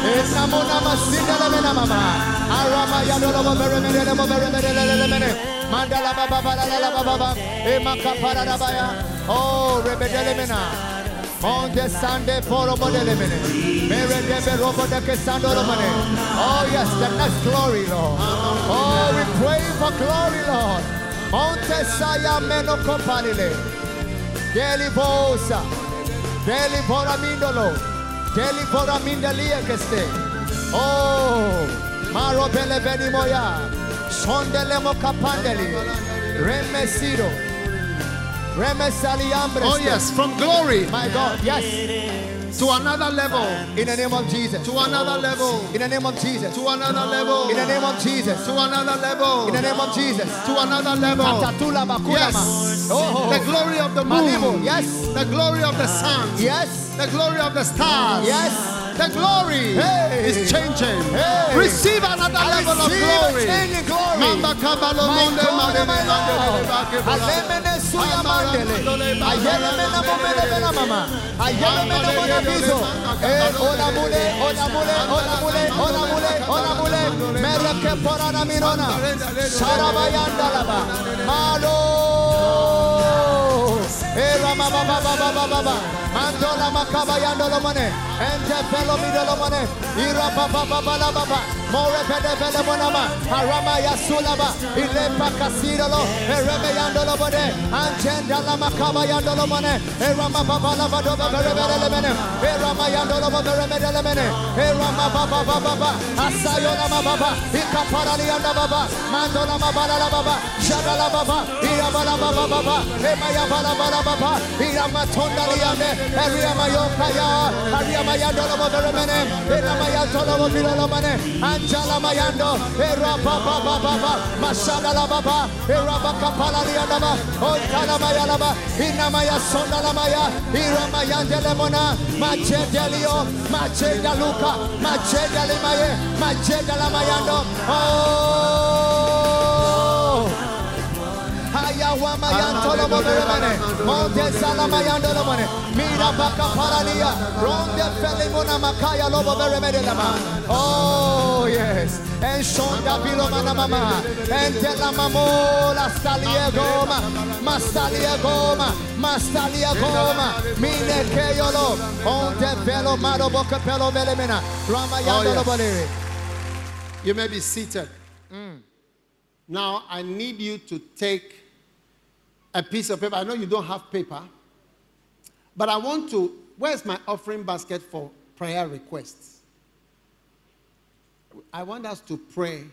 Esamona masinda le mena mama. Arama ya lo mo beremene le mo beremene le le mene. Mandala ba ba ba la la ba ba ba. E makapara da ba ya. Oh, rebedele mena. Onde sande poro modele mene. Mere debe robo de que sando lo mene. Oh yes, the next glory, Lord. Oh, we pray for glory, Lord. Monte saya meno compalile. Deli bosa. Deli bora mindolo. Deli bora mindalia que ste. Oh, maro bele veni moya. Sondele mo capandeli. Remesido. Oh, yes, from glory My God, yes. to another level. In the name of Jesus. To another level. In the name of Jesus. To another level. In the name of Jesus. To another level. In the name of Jesus. To another level. Yes. Oh, oh, oh, The glory of the moon. Yes. The glory of the sun. Yes. The glory of the stars. Yes. The glory Hey. is changing. Hey. Receive another I level of receive glory. change in glory. Mamba kabalo monde mande mande mande suya, mándele. Ayer me enamoré de la mamá. Ayer me enamoré de piso. Hola, mule, hola, mule, hola, mule, hola, mule, hola, mule. Me que por Ana Mirona. Sarabayanda la va. Malo. Ba ba ba ba ba ba. Mandola makaba yando mane. Mido lo mane. Ira ba ba ba ba la. Harama ya sulaba. Ile pa kasiro lo. Ereme yando lo bode. Anjenda la makaba yando lo mane. Erama ba ba la ba do ba bere bere le mene. Erama yando lo ba bere bere le mene. Erama ba ba ba ba ba. Asayo la ma ba ba. Ika para li anda ba ba. Mandola ma ba la la ba ba. Shada la ba ba. Ira ba la ba ba ba ba. Ema ya ba la ba la ba ba. Ira ma tonda li ande. Eria ma yo kaya. Aria ma yando lo ba bere mene. Ma ya tolo lo bilo lo mane. Ma yando. Era ba ba ba ba ba. Mashala la ba ba. Era ba kapala li anda ba. Ontala ma ya la ba. Ina ma ya sonda la ma Ah, Monte salama yandolo. Mira baka paralia. Ronde felimona makaya lobo beremene. Oh yes. En shonda bilo mama. Mamola stalie goma. Mastalie goma. Mastalie goma. Mine keyolo. Onde velo maro boka pelo belemena. Rama oh, yandolo yes. boleri. You may be seated. Mm. Now, I need you to take a piece of paper. I know you don't have paper, but I want to. Where's my offering basket for prayer requests? I want us to pray.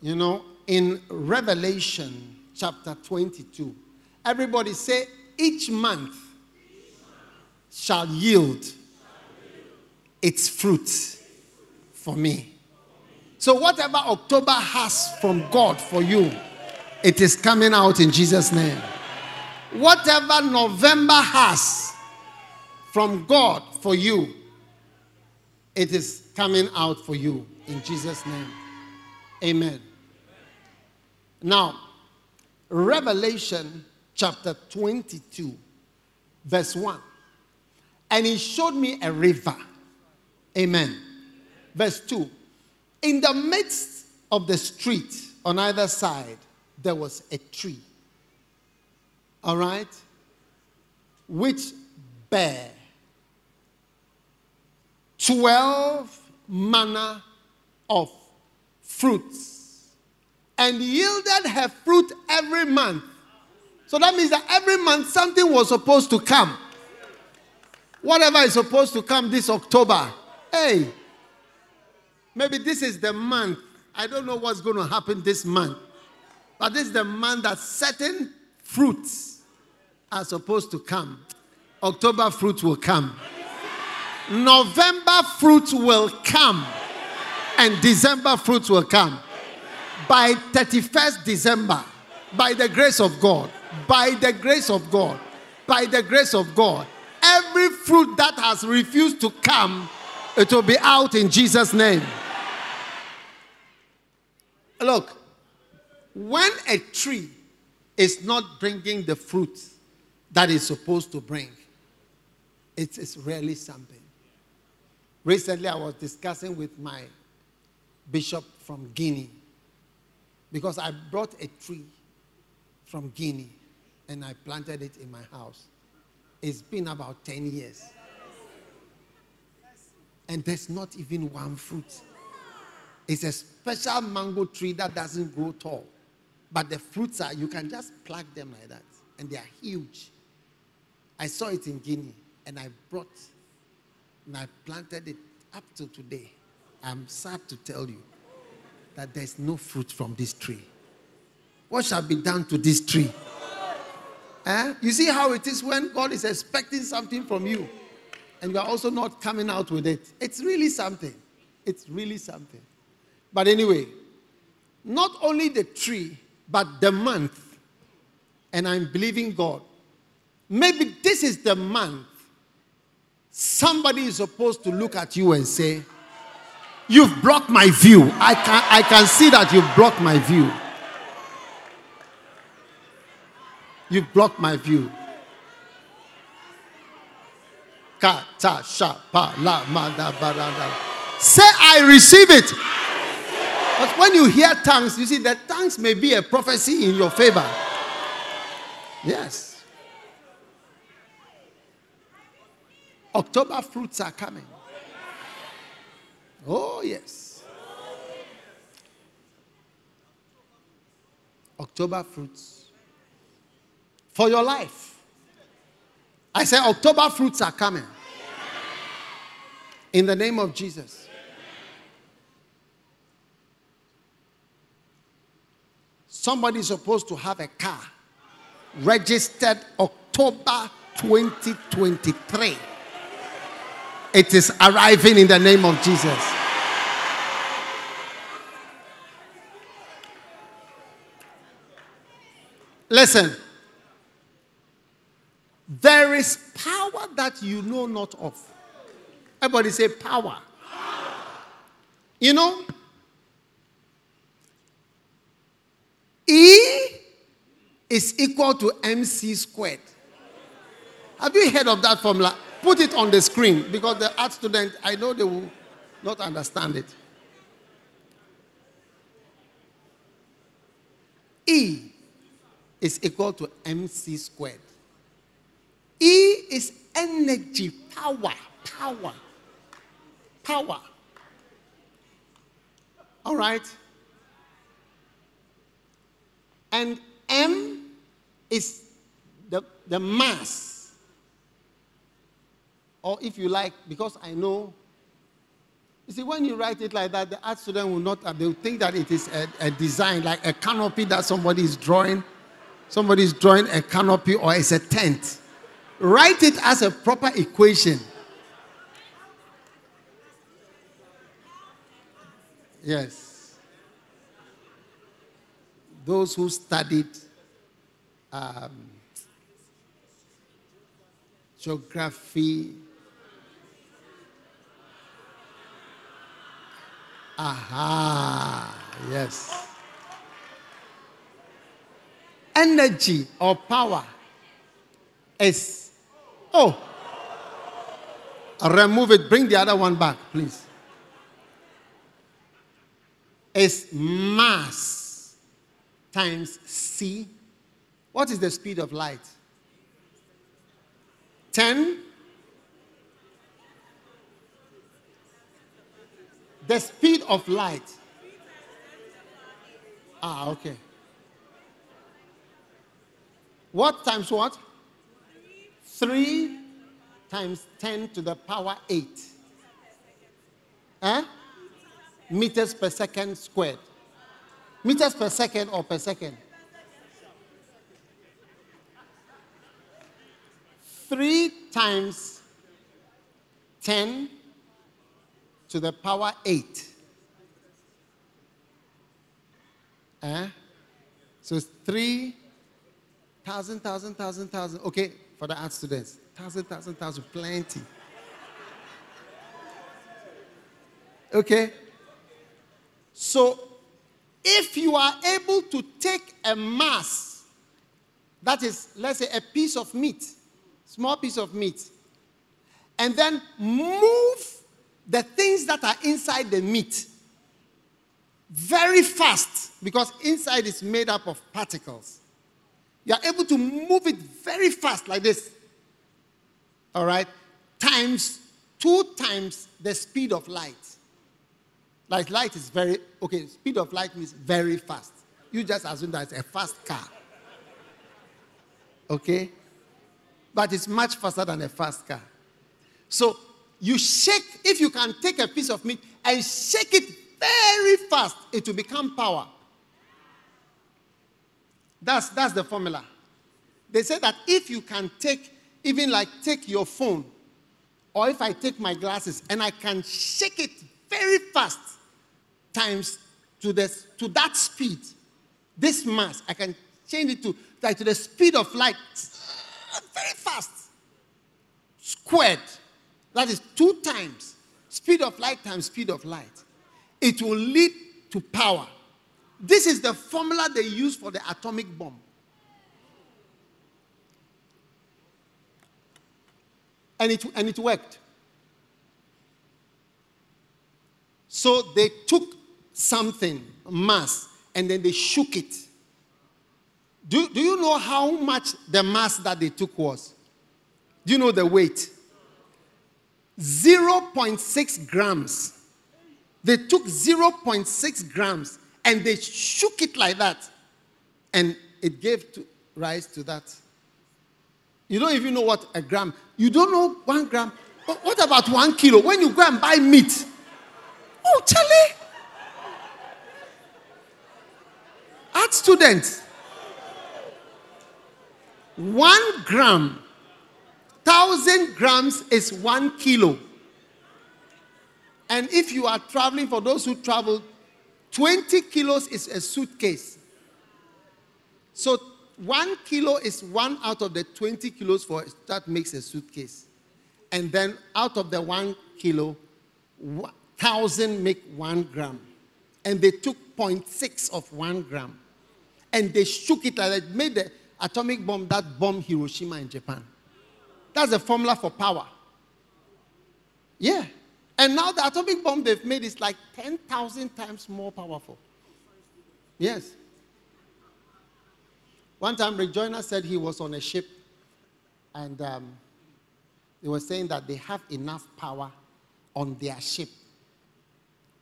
You know, in Revelation chapter 22, everybody say, each month shall yield its fruit for me. So, whatever October has from God for you, it is coming out in Jesus' name. Whatever November has from God for you, it is coming out for you. In Jesus' name. Amen. Now, Revelation chapter 22, verse 1. And he showed me a river. Amen. Verse 2. In the midst of the street on either side, there was a tree. All right? Which bare 12 manner of fruits and yielded her fruit every month. So that means that every month something was supposed to come. Whatever is supposed to come this October, hey, maybe this is the month. I don't know what's going to happen this month, but this is the month that certain fruits are supposed to come. October fruit will come. November fruit will come. And December fruit will come. By 31st December, by the grace of God, by the grace of God, by the grace of God, every fruit that has refused to come, it will be out in Jesus' name. Look, when a tree is not bringing the fruit that it's supposed to bring, it is really something. Recently, I was discussing with my bishop from Guinea because I brought a tree from Guinea and I planted it in my house. It's been about 10 years. And there's not even one fruit. It's a special mango tree that doesn't grow tall. But the fruits are, you can just pluck them like that. And they are huge. I saw it in Guinea and I brought and I planted it up to today. I'm sad to tell you that there's no fruit from this tree. What shall be done to this tree? Eh? You see how it is when God is expecting something from you and you are also not coming out with it. It's really something. It's really something. But anyway, not only the tree, but the month. And I'm believing God. Maybe this is the month somebody is supposed to look at you and say, You've blocked my view. I can, I can see that you've blocked my view. You've blocked my view. Kata shapa la. Say, I receive it. But when you hear tongues, you see that tongues may be a prophecy in your favor. Yes. October fruits are coming. Oh, yes. October fruits. For your life. I say October fruits are coming. In the name of Jesus. Somebody is supposed to have a car registered October 2023. It is arriving in the name of Jesus. Listen, there is power that you know not of. Everybody say power. You know, E is equal to MC squared. Have you heard of that formula? Put it on the screen because the art student, I know they will not understand it. E is equal to mc squared. E is energy, power, power, power. All right? And M is the, the mass. Or if you like, because I know. You see, when you write it like that, the art student will not, they will think that it is a, a design, like a canopy that somebody is drawing. Somebody is drawing a canopy or it's a tent. Write it as a proper equation. Yes. Those who studied um, geography, Aha. Yes. Energy or power is. Oh. Remove it. Bring the other one back, please. Is mass times c. What is the speed of light? 10 The speed of light. Ah, okay. What times what? 3 times 10 to the power 8. Eh? Meters per second squared. Meters per second or per second? 3 times 10 to the power 8. Eh? So it's 3,000, 1,000, 1,000, 1,000. Okay, for the art students. 1,000, 1,000, 1,000, plenty. Okay? So if you are able to take a mass, that is, let's say, a piece of meat, small piece of meat, and then move the things that are inside the meat very fast because inside is made up of particles. You are able to move it very fast like this. All right? Times two times the speed of light. Like light is very, okay, speed of light means very fast. You just assume that it's a fast car. Okay? But it's much faster than a fast car. So you shake, if you can take a piece of meat and shake it very fast, it will become power. That's, that's the formula. They say that if you can take, even like take your phone, or if I take my glasses and I can shake it very fast, times to, this, to that speed, this mass, I can change it to, like, to the speed of light, very fast, squared. That is two times speed of light times speed of light. It will lead to power. This is the formula they use for the atomic bomb. And it, and it worked. So they took something, mass, and then they shook it. Do, do you know how much the mass that they took was? Do you know the weight? 0.6 grams. They took 0.6 grams and they shook it like that. And it gave to, rise to that. You don't even know what a gram. You don't know one gram. But what about one kilo? When you go and buy meat. Oh, Charlie. Art students. One gram 1,000 grams is one kilo. And if you are traveling, for those who travel, 20 kilos is a suitcase. So one kilo is one out of the 20 kilos for that makes a suitcase. And then out of the one kilo, 1,000 make one gram. And they took 0.6 of one gram. And they shook it like that, made the atomic bomb that bombed Hiroshima in Japan. That's the formula for power. Yeah. And now the atomic bomb they've made is like 10,000 times more powerful. Yes. One time, Rick Joyner said he was on a ship and um, they were saying that they have enough power on their ship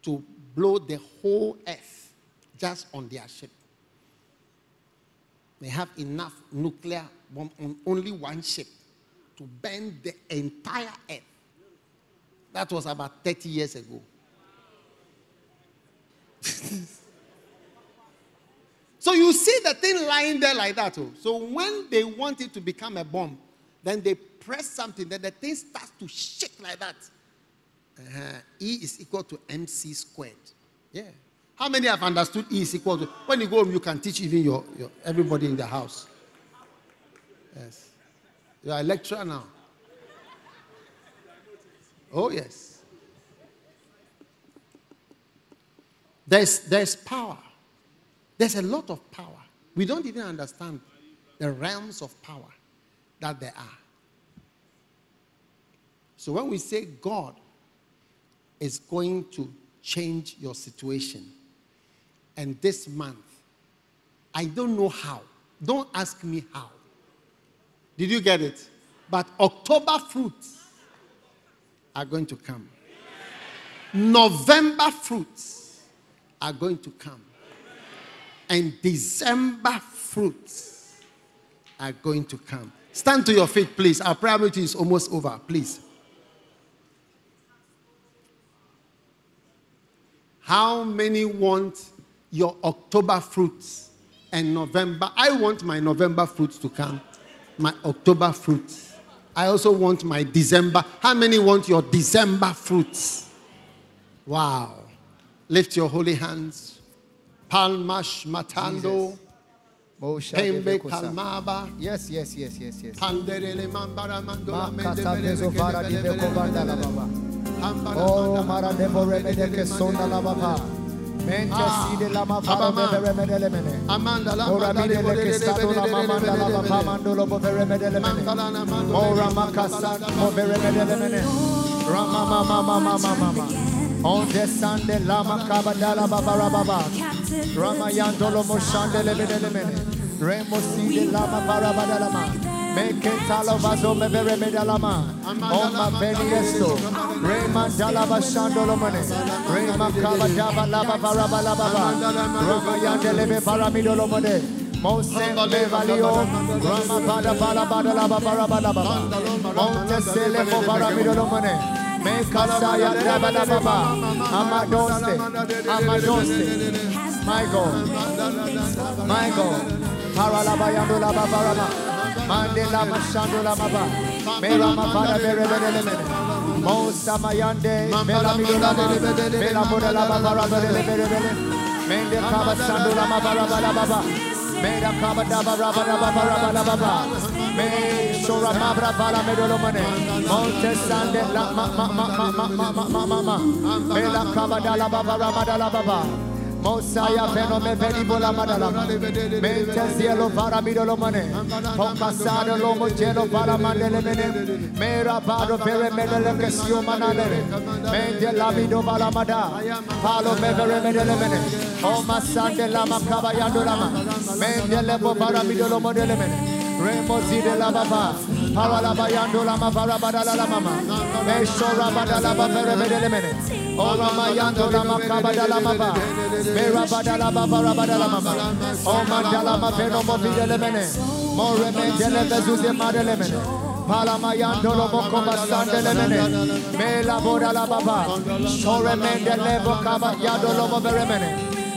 to blow the whole earth just on their ship. They have enough nuclear bomb on only one ship to burn the entire earth. That was about 30 years ago. so you see the thing lying there like that. Oh. So when they want it to become a bomb, then they press something, then the thing starts to shake like that. Uh-huh. E is equal to mc squared. Yeah. How many have understood E is equal to? When you go home, you can teach even your, your everybody in the house. Yes. You are a lecturer now. Oh, yes. There's, there's power. There's a lot of power. We don't even understand the realms of power that there are. So when we say God is going to change your situation, and this month, I don't know how. Don't ask me how. Did you get it? But October fruits are going to come. November fruits are going to come. And December fruits are going to come. Stand to your feet, please. Our prayer meeting is almost over. Please. How many want your October fruits and November? I want my November fruits to come, my October fruits. I also want my December. How many want your December fruits? Wow. Lift your holy hands. Palmash matando. Pembe kalmaba. Yes, yes, yes, yes, yes. Panderele mambara mandola mendebele Dezo Vara mekele Diveko Vanda La mendebele. Baba. Hambara Oh, Mara mandele Devo mandele Remede mandele Sonda La Baba. On the Sunday, Lama Kabadala Baba, Remo Sidi Lama Barabadalama. Make it all of us remember the Meketalovazo Meveremedalama, Oma Benyesto, Rema Dalaba Shandolomane, Rema Kabadaba Laba Baraba Lababa, Rama Yandelebe Baramidolomane, Mosembe Valio, Rama Bada Bala Bada Laba Baraba Lababa, Monte Selemo Baramidolomane, Mekasa Yandaba Lababa, Amadose, Amadose. my God, my God, Paralabayandula Babarama ba yando la ba bara ma. Mande la ma shando la ma ba. Me rama bada bere bere le mene. Mosa mayande, me la midolo la ma. Me la boda la ba bara bere bere bere. Mende kaba shando la ma bara bala baba. Mera kaba daba raba raba raba raba raba. Me shora mabra bala me dolo mane. Monte sande la ma ma ma ma ma ma ma ma ma ma. Me la kaba dala baba raba dala baba. Mosaya Venome Venibola Madalama Mentesielo Paramidolo Mane. Pompasado Lomo Gelo Paramandele Mene. Mera Pado pere Medele Casio Manale Mente Lamido Balamada Palo Mevere Medele Mene Oma Sande Lama Cabayando Lama Mente Lepo Paramidolo Modele Mene. Remozide Lababa Paralabayando Lama Parabadala Mama. Meshora Badalaba Verebedele. Oramayando Lama Kabadala Mama. Merabadala Babarabadala Mama. Omandala Mafeno Mobile Mene. Moremendele Bezuze Madele Mene. Palamayando Loboko Basande Lemene, Mela Bora La Baba, Shore Mende Lebo Kaba Yado Lobo Beremene.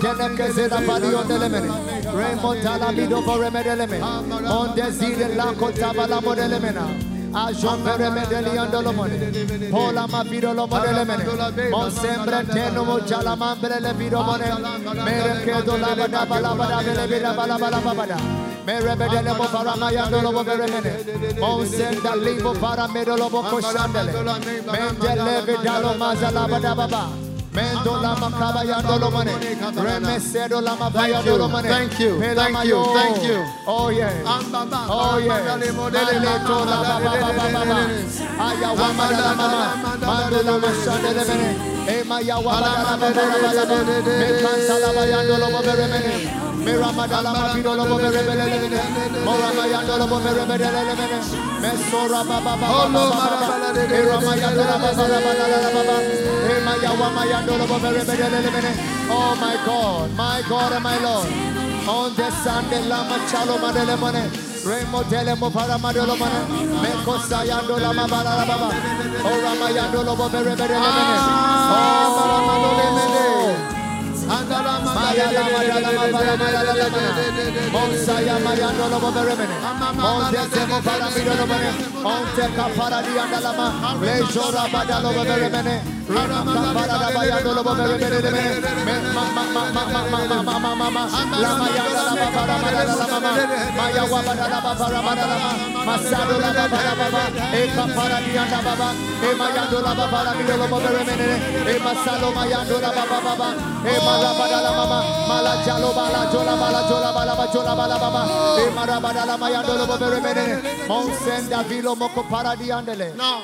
Tenekeze da padio delemen. Raymond Talamido for remedelemen. On the zile la kotaba la modelemena. Ajon peremedeli andolomone. Pola ma vido lo modelemene. Mon sembre teno mo chalamambre le vido mone. Mere kedo la na ba la ba la bada ba la ba la ba ba bada. Mere bedele mo farama yandolo mo beremene. Mon senda limbo para medolo mo koshandele. Mendele vidalo mazala ba ba. Mendo mane. Dolo mane. Thank you. Thank you. Thank you. Oh yeah. Oh yeah. La la. Mando la de la mene. Oh my God, my God and my Lord. On the Sunday, Lama Chalo Madelemone. Remo telemo para madolo mana meko sayando la mabala la baba oh, ora mayando lo bobere bere bere Monsaya Mayano Maya Mara bada la mama. Mala jalo bala jola bala jola bala ba jola bala baba. E mara bada la maya do lo bere mene. Monsenda vilo moko para di andele. Now,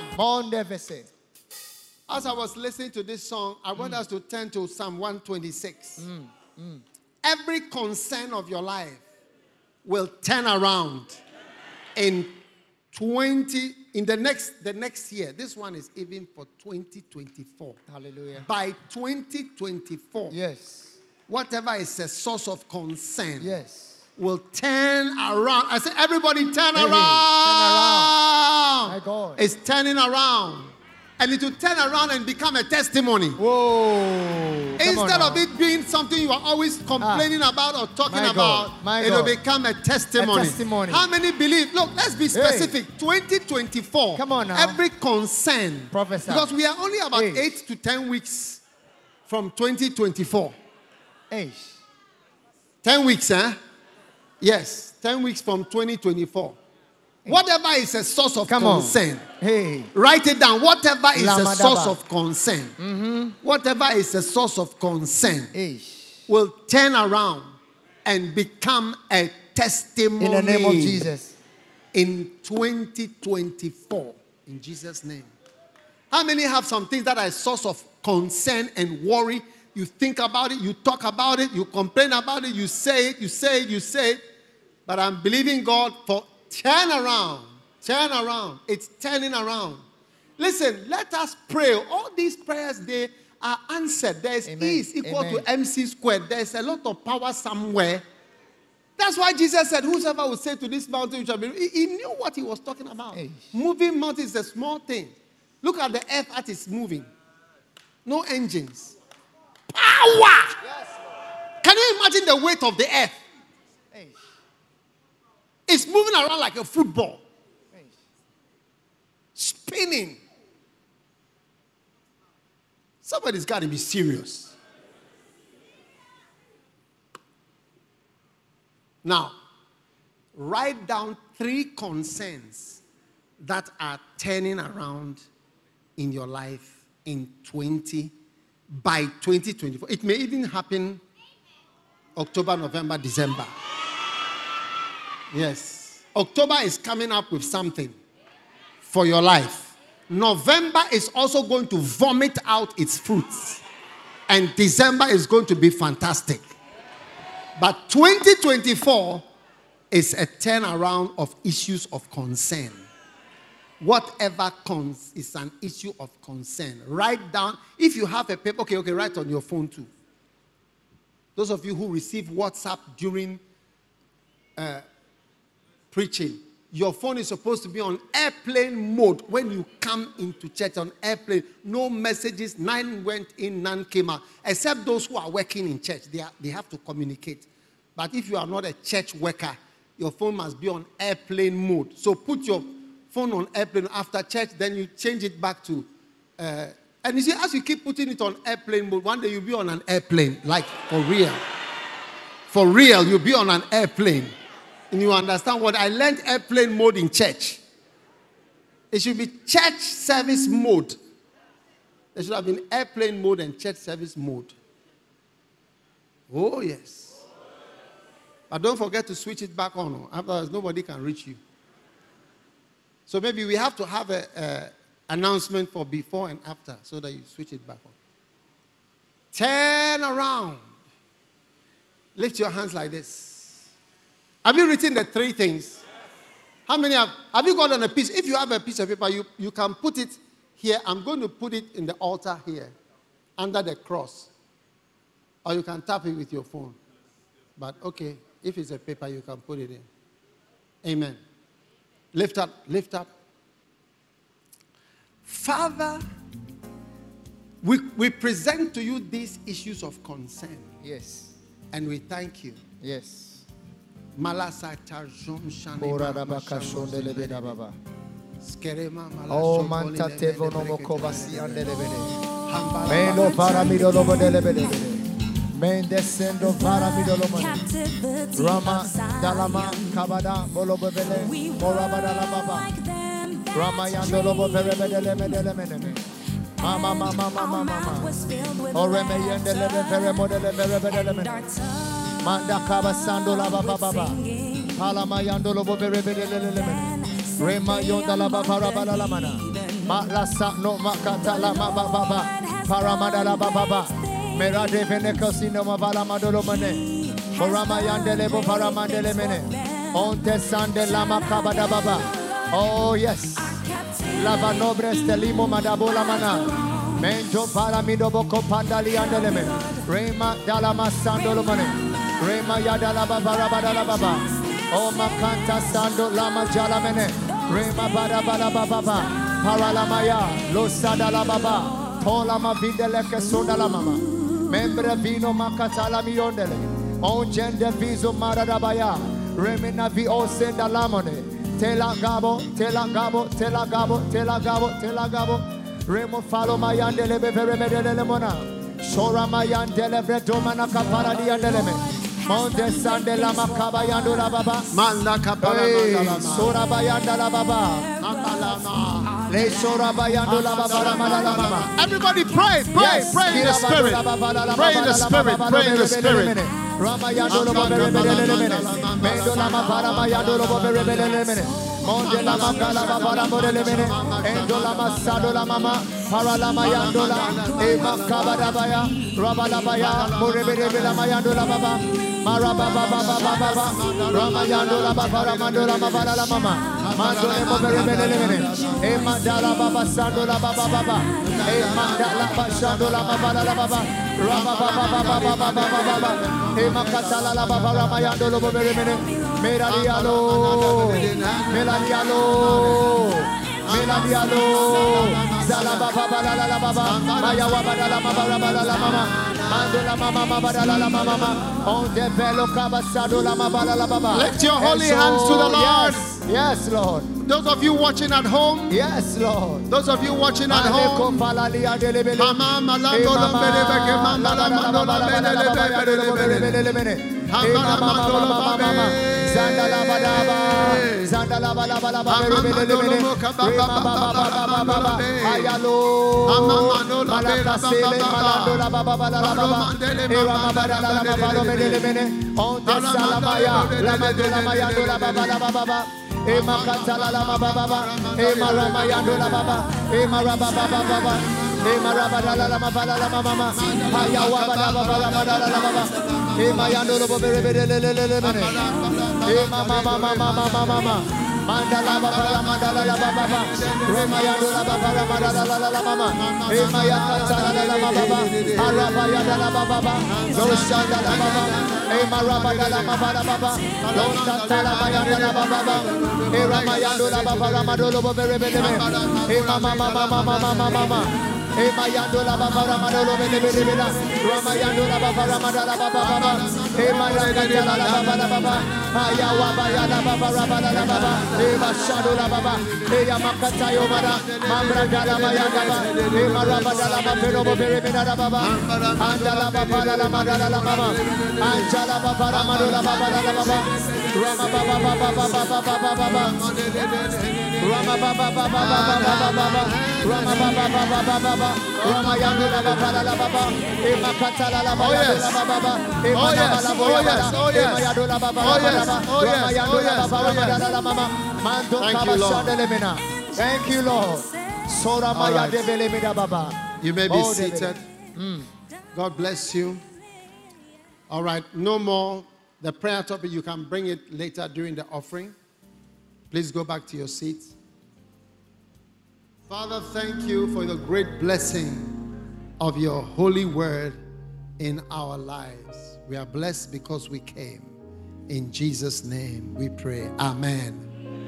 as I was listening to this song, I Mm. want us to turn to Psalm 126. Every concern of your life will turn around in 20 in the next the next year. This one is even for 2024. Hallelujah. By 2024, Yes. whatever is a source of concern Yes. will turn around. I said, everybody turn Hey, turn around. My God. It's turning around. And it will turn around and become a testimony. Whoa. Instead of it being something you are always complaining ah. about or talking God, about, my it will God. become a testimony. A testimony. How many believe? Look, let's be specific. 2024. Come on now. Every concern. Prophesy. Because we are only about Hey. eight to ten weeks from 2024. Hey. 10 weeks, huh? Yes, 10 weeks from 2024. Whatever is a source of Come on. concern, Hey. write it down. Whatever is a Lamadaba. source of concern, mm-hmm. whatever is a source of concern Hey. will turn around and become a testimony In the name of Jesus. in 2024. In Jesus' name. How many have some things that are a source of concern and worry? You think about it, you talk about it, you complain about it, you say it, you say it, you say it. But I'm believing God for turn around. Turn around. It's turning around. Listen, let us pray. All these prayers, they are answered. There is Amen. E is equal Amen. to MC squared. There's a lot of power somewhere. That's why Jesus said, Whosoever will say to this mountain, you shall be. He, he knew what he was talking about. Moving mountains is a small thing. Look at the earth that is moving. No engines. Power! Can you imagine the weight of the earth? It's moving around like a football, spinning. Somebody's got to be serious. Now, write down three concerns that are turning around in your life in 20 by 2024. It may even happen October, November, December. Yes. October is coming up with something for your life. November is also going to vomit out its fruits. And December is going to be fantastic. But 2024 is a turnaround of issues of concern. Whatever cons is an issue of concern. Write down. If you have a paper, okay, okay, write on your phone too. Those of you who receive WhatsApp during uh, preaching, your phone is supposed to be on airplane mode when you come into church on airplane. No messages, none went in, none came out. Except those who are working in church, they, are, they have to communicate. But if you are not a church worker, your phone must be on airplane mode. So put your phone on airplane after church, then you change it back to. Uh, and you see, as you keep putting it on airplane mode, one day you'll be on an airplane, like for real. For real, you'll be on an airplane. You understand what I learned airplane mode in church. It should be church service mode. There should have been airplane mode and church service mode. Oh, yes. But don't forget to switch it back on. Otherwise, nobody can reach you. So maybe we have to have a, a announcement for before and after so that you switch it back on. Turn around. Lift your hands like this. Have you written the three things? How many have? Have you got on a piece? If you have a piece of paper, you, you can put it here. I'm going to put it in the altar here, under the cross. Or you can tap it with your phone. But okay, if it's a paper, you can put it in. Amen. Lift up, lift up. Father, we, we present to you these issues of concern. Yes. And we thank you. Yes. Oh manta tevono mokovasi andelebene. Mendo vara midolobo delebene. Mendesendo vara midolobo. Rama dalama kabada bolobele. Morabada la baba. Rama yandolobo belebelebelebelebelebele. Mama mama mama mama. Oreme yendelebe veremo delebelebelebelebele. Mandakaba Sando Lava Baba Palamayando Lobo Remayonda Lava Parabala Lamana Matlasa no Makata Lama Baba Paramada Lava Baba Merade Venecosino Mavala Madolomane Paramayandelebo Paramandelemene Onte Sande Lama Kabada Baba Oh yes. Lava Nobres Telimo Madabola Mana Menjo para mi dobo copanda liandele me. Rema dala masando lo mane. Rema yadala baba rabada baba. Oh makanta sando lama jala mene. Rema bada bada baba. Paralamaya lo sadala baba. Tola ma videle ke soda la mama. Membre vino makatala mi ondele. Oh, On gende viso maradabaya. Remina vi o senda lamone. Tela gabo, tela gabo, tela gabo, tela gabo, tela gabo. Remo falo mayandele bevere medele mona. Shora mayandele vredomana kapara diandele me. Monte sande la makaba yando la baba. Manda kapala manda sora bayanda la baba. Le sora bayando la baba la mala la. Everybody pray, pray, pray in the spirit. Pray in the spirit, pray in the spirit. Ramayando lo bere. Mendo la mafara mayando lo bere. Monde la makala babara bere le mene. Endo la masado la mama. Paralamayandola, Emakabadabaya, Rabalabaya, Murebelamayandola Baba, Marababa Baba. Baba, baba, Ramayandola Baba Ramandola Mabala Mama, Mandole Moberebele, Emadala Baba Sandola Baba Baba, Emadala baba Mabala Baba, Rababa Baba Baba. Baba Baba, Emakatala Baba Ramayandolo Moberebele, Merarialo, Melarialo. Meradialo. Meladialo. Meladialo. Zala baba bala la la baba. Maya wabada la mama la mama. Mando la mama mabada la la mama mama. On develo kabasado la mabala la baba. Lift your holy so, hands to the Lord. Yes, yes, Lord. Those of you watching at home, Yes, Lord. those of you watching at home, Mama malando mama mama Emakatala la baba baba, emarama yando la baba, emaraba baba baba, emaraba la la la baba la la mama, ayawa baba baba la la la baba ba la ba la la la ba ba. E mayando lo bo bere bere le le le le mene. E ma ma ma ma ma ma ma ma ma. Manda la ba la manda la la ba ba ba. Re mayando la ba ba la manda la la la la ma ma. E maya kata la la la ma ba ba. Araba ya la ba ba ba. Shanda la ba ba. E maraba da la ma la ba ba. Shanda la ba ya da la ba ba ba. E ramayando la ba ba la ma do bere bere me. E ma ma ma ma ma ma ma ma ma Emayando la baba ramano lo bele bele bela. Ramayando la baba ramana la baba baba. Emayando la baba la baba. Ayawa baya la baba ramana la baba. Emashado la baba. Eyamakata yomara. Mambranda la baya baba. Emarabada la baba pero bele bela la baba. Anda la baba la la mara la baba. Anja la baba ramano la baba la baba. Rama baba baba baba baba baba. Rama baba baba baba baba baba. Rama Baba Baba Baba Baba Thank you Lord. Sora You may be seated. God bless you. All right. No more. The prayer topic you can bring it later during the offering. Please go back to your seats. Father, thank you for the great blessing of your holy word in our lives. We are blessed because we came. In Jesus' name we pray. Amen.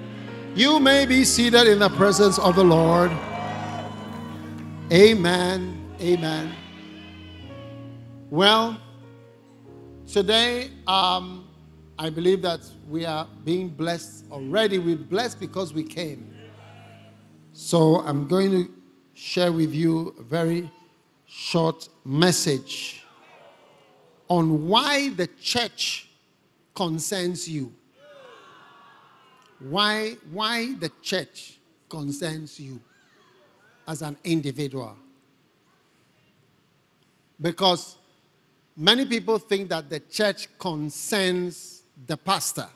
You may be seated in the presence of the Lord. Amen. Amen. Well, Today, um, I believe that we are being blessed already. We're blessed because we came. So I'm going to share with you a very short message on why the church concerns you. Why, why the church concerns you as an individual. Because many people think that the church concerns the pastor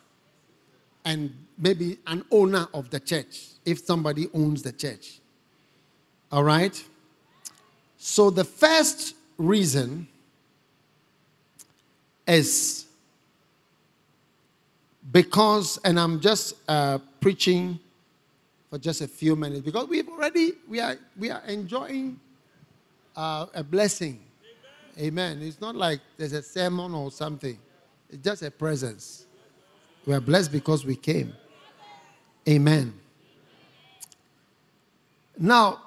and maybe an owner of the church, if somebody owns the church. All right? So the first reason is because, and I'm just uh, preaching for just a few minutes because we've already we are we are enjoying uh, a blessing. Amen. It's not like there's a sermon or something. It's just a presence. We are blessed because we came. Amen. Now,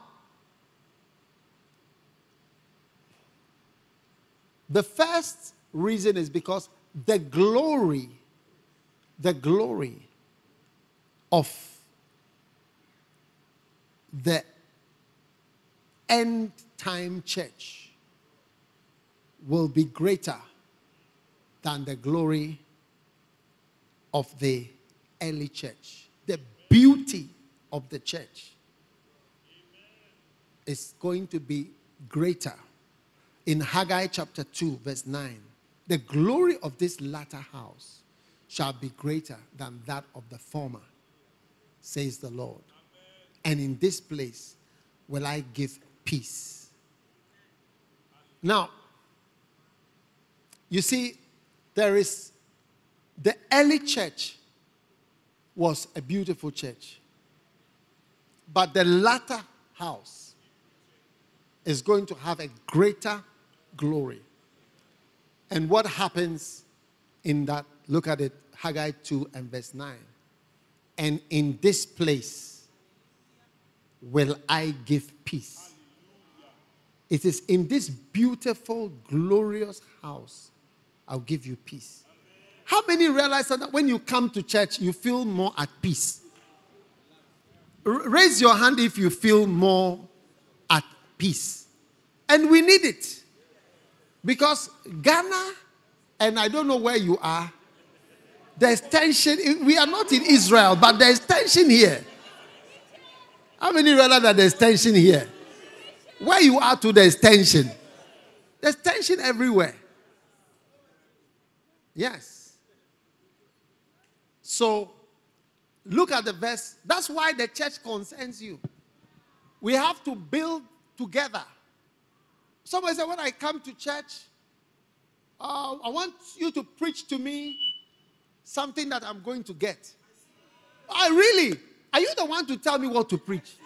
the first reason is because the glory, the glory of the end time church will be greater than the glory of the early church. The beauty of the church is going to be greater. In Haggai chapter 2, verse 9, the glory of this latter house shall be greater than that of the former, says the Lord. And in this place will I give peace. Now, you see, there is the early church was a beautiful church, but the latter house is going to have a greater glory. And what happens in that? Look at it, Haggai 2 and verse 9. And in this place will I give peace. It is in this beautiful, glorious house I'll give you peace. How many realize that when you come to church, you feel more at peace? R- raise your hand if you feel more peace. And we need it. Because Ghana, and I don't know where you are, there's tension. We are not in Israel, but there's tension here. How many realize that there's tension here? Where you are to, there's tension. There's tension everywhere. Yes. So, look at the verse. That's why the church concerns you. We have to build together. Somebody said, When I come to church, uh, I want you to preach to me something that I'm going to get. I really? Are you the one to tell me what to preach?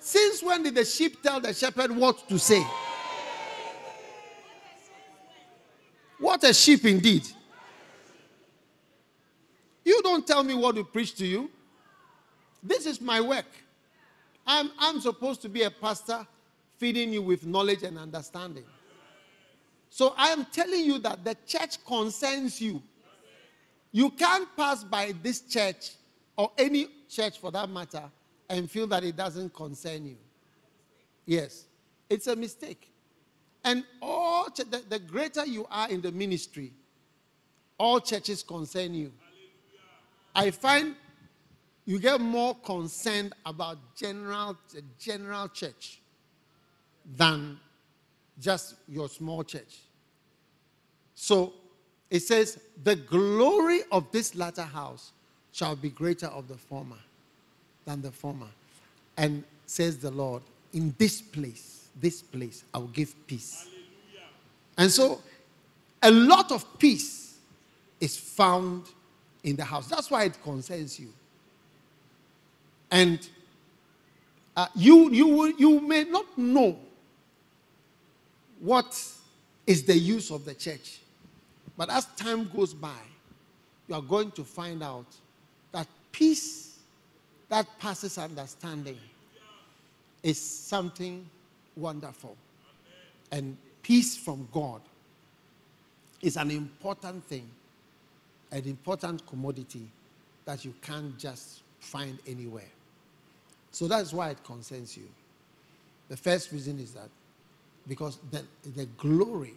Since when did the sheep tell the shepherd what to say? What a sheep indeed. You don't tell me what to preach to you. This is my work. I'm, I'm supposed to be a pastor feeding you with knowledge and understanding. So I am telling you that the church concerns you. You can't pass by this church or any church for that matter and feel that it doesn't concern you. Yes, it's a mistake. And all the, the greater you are in the ministry, all churches concern you. I find you get more concerned about general the general church than just your small church. So it says, the glory of this latter house shall be greater of the former than the former. And says the Lord, in this place, this place, I will give peace. And so a lot of peace is found in the house. That's why it concerns you. And uh, you, you, you may not know what is the use of the church. But as time goes by, you are going to find out that peace that passes understanding is something wonderful. And peace from God is an important thing, an important commodity that you can't just find anywhere. So that's why it concerns you. The first reason is that because the, the glory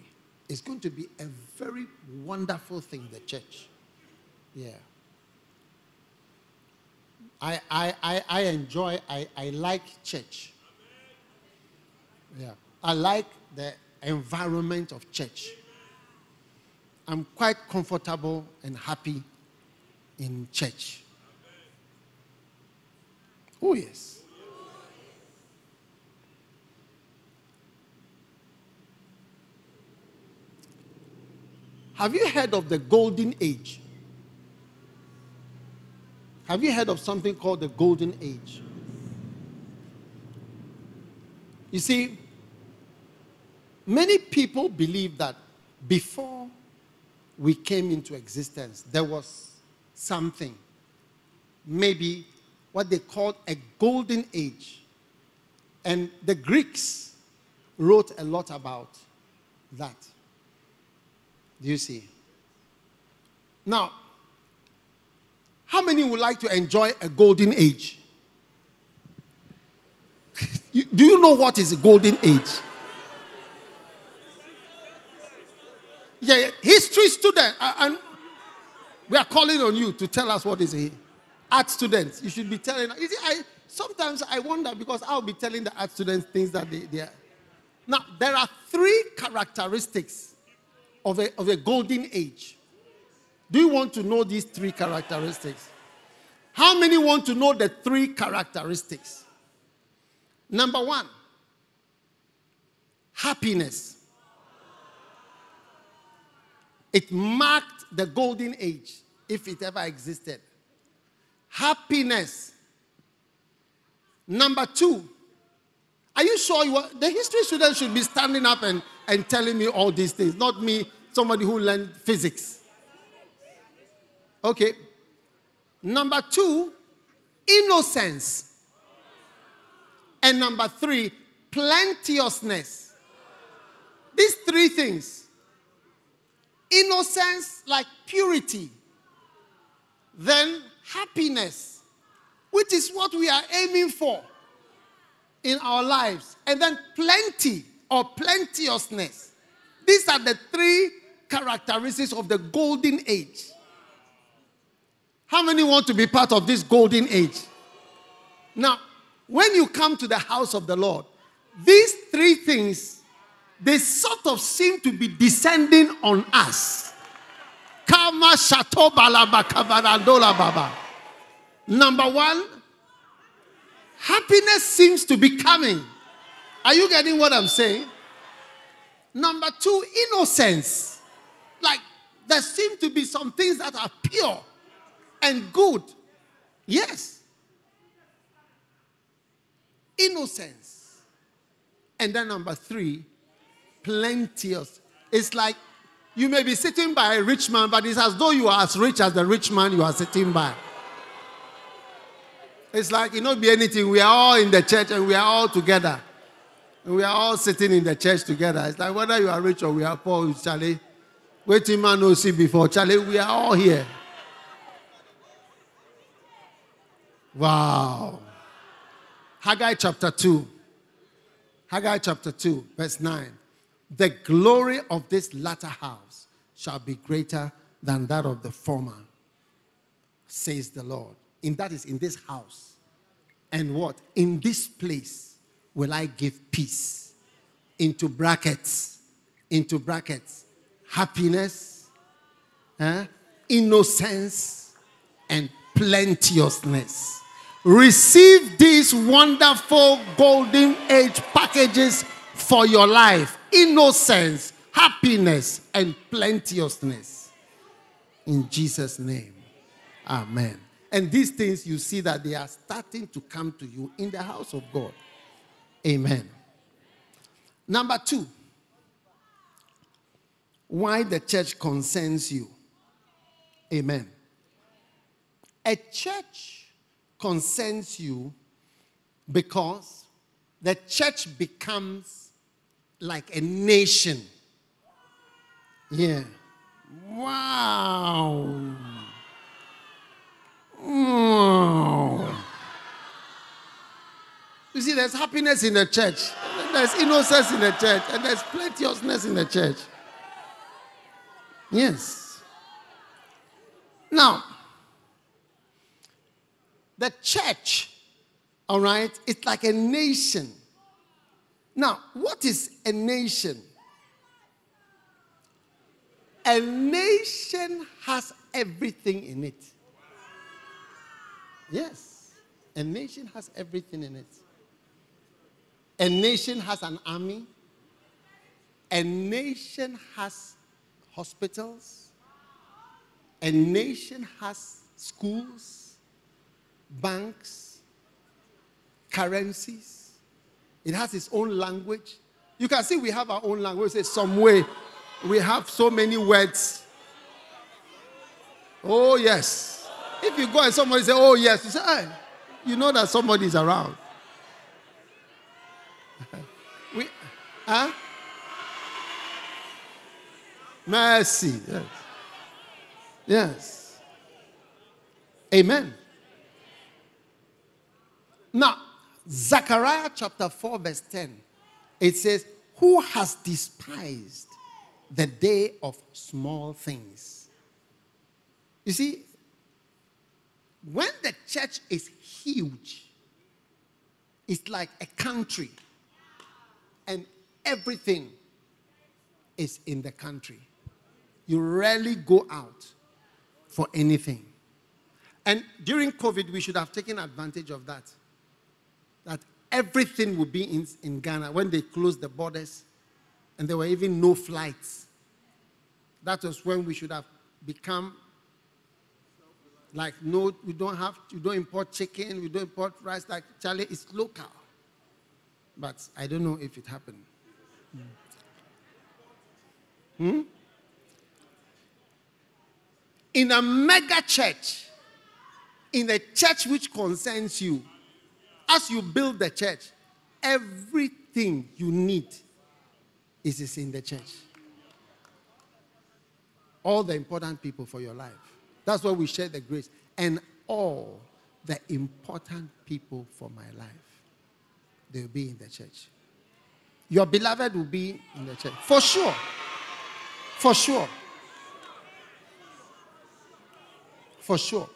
is going to be a very wonderful thing, the church. Yeah. I, I, I, I enjoy, I, I like church. Yeah. I like the environment of church. I'm quite comfortable and happy in church. Oh, yes. Have you heard of the golden age? Have you heard of something called the golden age? You see, many people believe that before we came into existence, there was something, maybe what they called a golden age. And the Greeks wrote a lot about that. Do you see? Now, how many would like to enjoy a golden age? Do you know what is a golden age? Yeah, history student, and we are calling on you to tell us what is a art students. You should be telling. You see, I sometimes I wonder because I'll be telling the art students things that they, they are. Now there are three characteristics of a, of a golden age. Do you want to know these three characteristics? How many want to know the three characteristics? Number one, happiness. It marked the golden age, if it ever existed. Happiness. Number two, are you sure you are, the history student should be standing up and, and telling me all these things, not me, somebody who learned physics. Okay. Number two, innocence. And number three, plenteousness. These three things innocence, like purity, then happiness, which is what we are aiming for in our lives, and then plenty or plenteousness. These are the three characteristics of the golden age. How many want to be part of this golden age? Now, when you come to the house of the Lord, these three things they sort of seem to be descending on us. Kama shato balaba kavarandola baba. Number one, happiness seems to be coming. Are you getting what I'm saying? Number two, innocence. Like there seem to be some things that are pure and good. Yes. Innocence. And then number three, plenteous. It's like you may be sitting by a rich man, but it's as though you are as rich as the rich man you are sitting by. It's like it not be anything. We are all in the church and we are all together. And we are all sitting in the church together. It's like whether you are rich or we are poor, Charlie. Waiting man no see before. Charlie, we are all here. Wow. Haggai chapter 2. Haggai chapter 2, verse 9. The glory of this latter house shall be greater than that of the former, says the Lord. In that is in this house. And what? In this place will I give peace. Into brackets. Into brackets. Happiness, eh, innocence, and plenteousness. Receive these wonderful golden age packages for your life innocence, happiness, and plenteousness. In Jesus' name. Amen. And these things you see that they are starting to come to you in the house of God. Amen. Number two, why the church concerns you. Amen. A church concerns you because the church becomes like a nation. Yeah. Wow. Wow. You see, there's happiness in the church, there's innocence in the church, and there's plenteousness in the church. Yes. Now, the church, all right, it's like a nation. Now, what is a nation? A nation has everything in it. Yes, a nation has everything in it. A nation has an army. A nation has hospitals. A nation has schools, banks, currencies. It has its own language. You can see we have our own language. Say some way. We have so many words. Oh, yes. If you go and somebody say, Oh, yes, you say, hey, you know that somebody is around. we, huh? Mercy. Yes. Yes. Amen. Now, Zechariah chapter 4, verse 10, it says, Who has despised the day of small things? You see, when the church is huge, it's like a country, and everything is in the country. You rarely go out for anything. And during COVID, we should have taken advantage of that. Everything would be in, in Ghana when they closed the borders and there were even no flights. That was when we should have become like no, we don't have, we don't import chicken, we don't import rice. Like Charlie, it's local. But I don't know if it happened. Hmm? In a mega church, in a church which concerns you, as you build the church, everything you need is, in the church. All the important people for your life. That's why we share the grace. And all the important people for my life, they will be in the church. Your beloved will be in the church. For sure. For sure. For sure.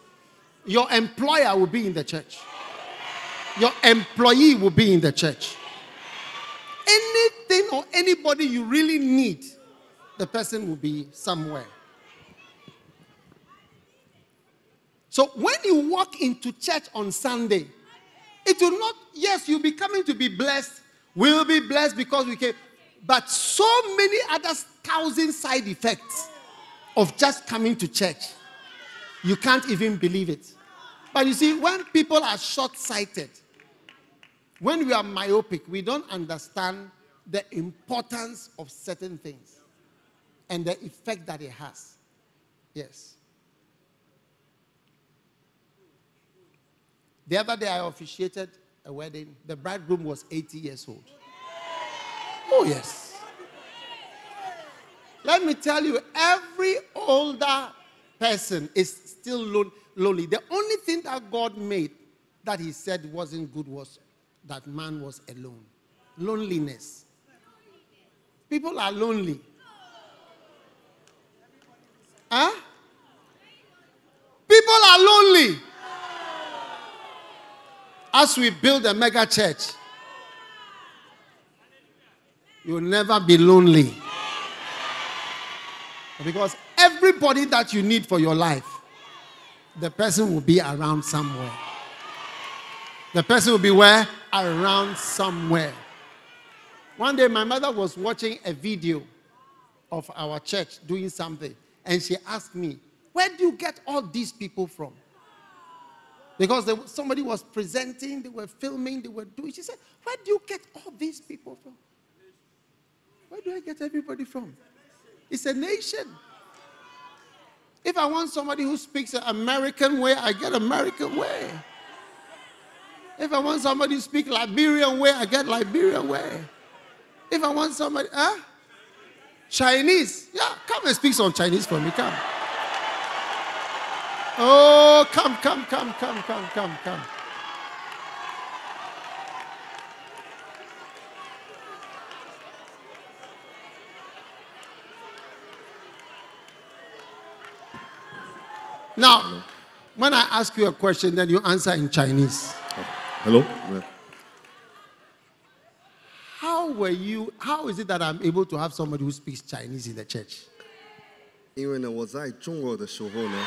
Your employer will be in the church. Your employee will be in the church. Anything or anybody you really need, the person will be somewhere. So when you walk into church on Sunday, it will not, yes, you'll be coming to be blessed. We'll be blessed because we came. But so many other thousand side effects of just coming to church. You can't even believe it. But you see, when people are short sighted, when we are myopic, we don't understand the importance of certain things and the effect that it has. Yes. The other day, I officiated a wedding. The bridegroom was 80 years old. Oh, yes. Let me tell you, every older person is still lonely. The only thing that God made that He said wasn't good was that man was alone. Loneliness. People are lonely. Huh? People are lonely. As we build a mega church, you'll never be lonely. Because everybody that you need for your life, the person will be around somewhere. The person will be where? Around somewhere. One day, my mother was watching a video of our church doing something, and she asked me, Where do you get all these people from? Because somebody was presenting, they were filming, they were doing. She said, Where do you get all these people from? Where do I get everybody from? It's a nation. If I want somebody who speaks an American way, I get American way. If I want somebody to speak Liberian way, I get Liberian way. If I want somebody, huh? Chinese. Yeah, come and speak some Chinese for me. Come. Oh, come, come, come, come, come, come, come. Now, when I ask you a question, then you answer in Chinese. Hello. How were you? How is it that I'm able to have somebody who speaks Chinese in the church? 因为呢，我在中国的时候呢，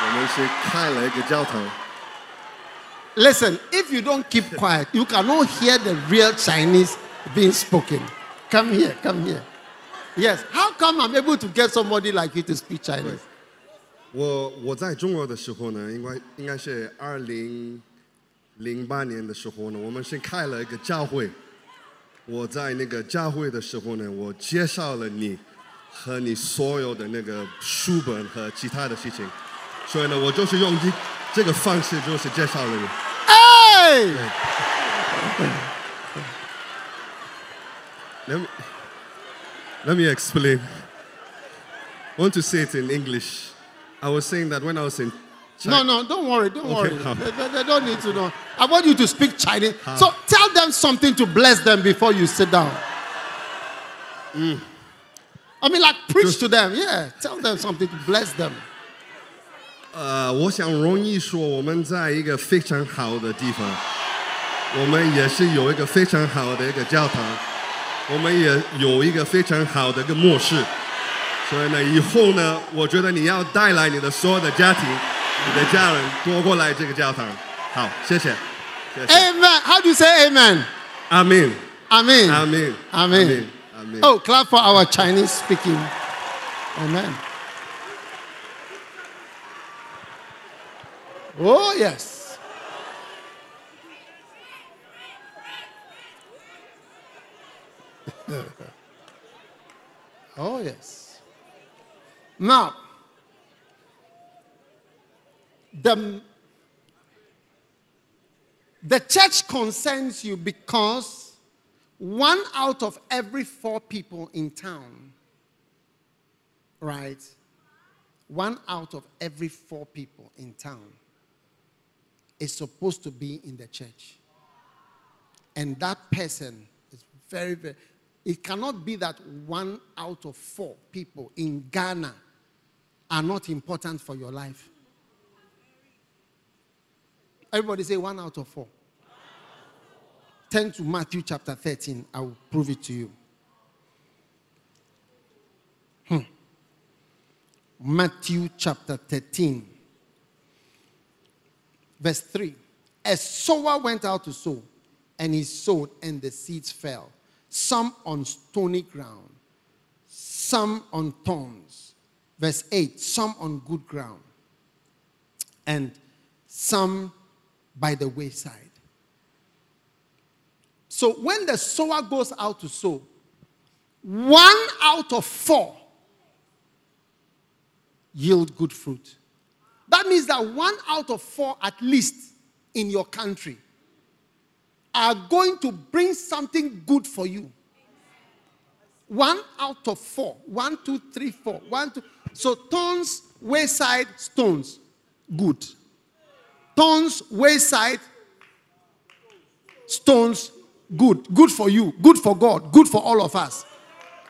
我们是开了一个教堂。 Listen, if you don't keep quiet, you cannot hear the real Chinese being spoken. Come here, come here. Yes. How come I'm able to get somebody like you to speak Chinese? 我我在中国的时候呢，应该应该是二零 零八年的时候呢，我们是开了一个教会。我在那个教会的时候呢，我介绍了你和你所有的那个书本和其他的事情。所以呢，我就是用这这个方式，就是介绍了你。哎。Let me explain. I want to say it in English. I was saying that when I was in No, China, no, don't worry, don't Okay, worry. how? They, they- they don't need to know. I want you to speak Chinese. So tell them something to bless them before you sit down. I mean, like preach to them. Yeah, tell them something to bless them. 呃，我想容易说，我们在一个非常好的地方，我们也是有一个非常好的一个教堂，我们也有一个非常好的一个末世。所以呢，以后呢，我觉得你要带来你的所有的家庭、 你的家人多过来这个教堂。好，谢谢，谢谢。 Amen. How do you say amen? 阿门， Amen. 阿门， Amen. 阿门，阿门。 Oh, clap for our Chinese speaking. Amen. Oh, yes. oh, yes. Now, the, the church concerns you because one out of every four people in town, right? One out of every four people in town is supposed to be in the church. And that person is very, very, it cannot be that one out of four people in Ghana are not important for your life. Everybody say one out of four. Turn to Matthew chapter 13. I will prove it to you. Hmm. Matthew chapter 13, verse 3. A sower went out to sow, and he sowed, and the seeds fell. Some on stony ground, some on thorns. Verse 8. Some on good ground, and some by the wayside. So when the sower goes out to sow, one out of four yield good fruit. That means that one out of four, at least in your country, are going to bring something good for you. One out of four. One, two, three, four. One, two. So thorns, wayside, stones, good. Thorns, wayside, stones, good. Good for you, good for God, good for all of us.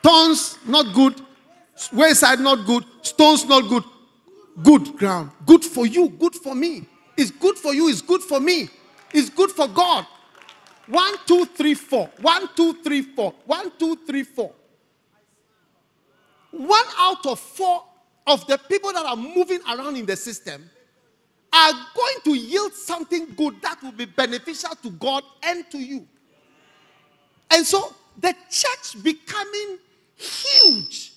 Thorns, not good. Wayside, not good. Stones, not good. Good ground. Good for you, good for me. It's good for you, it's good for me. It's good for God. One, two, three, four. One, two, three, four. One, two, three, four. One out of four of the people that are moving around in the system are going to yield something good that will be beneficial to God and to you. And so the church becoming huge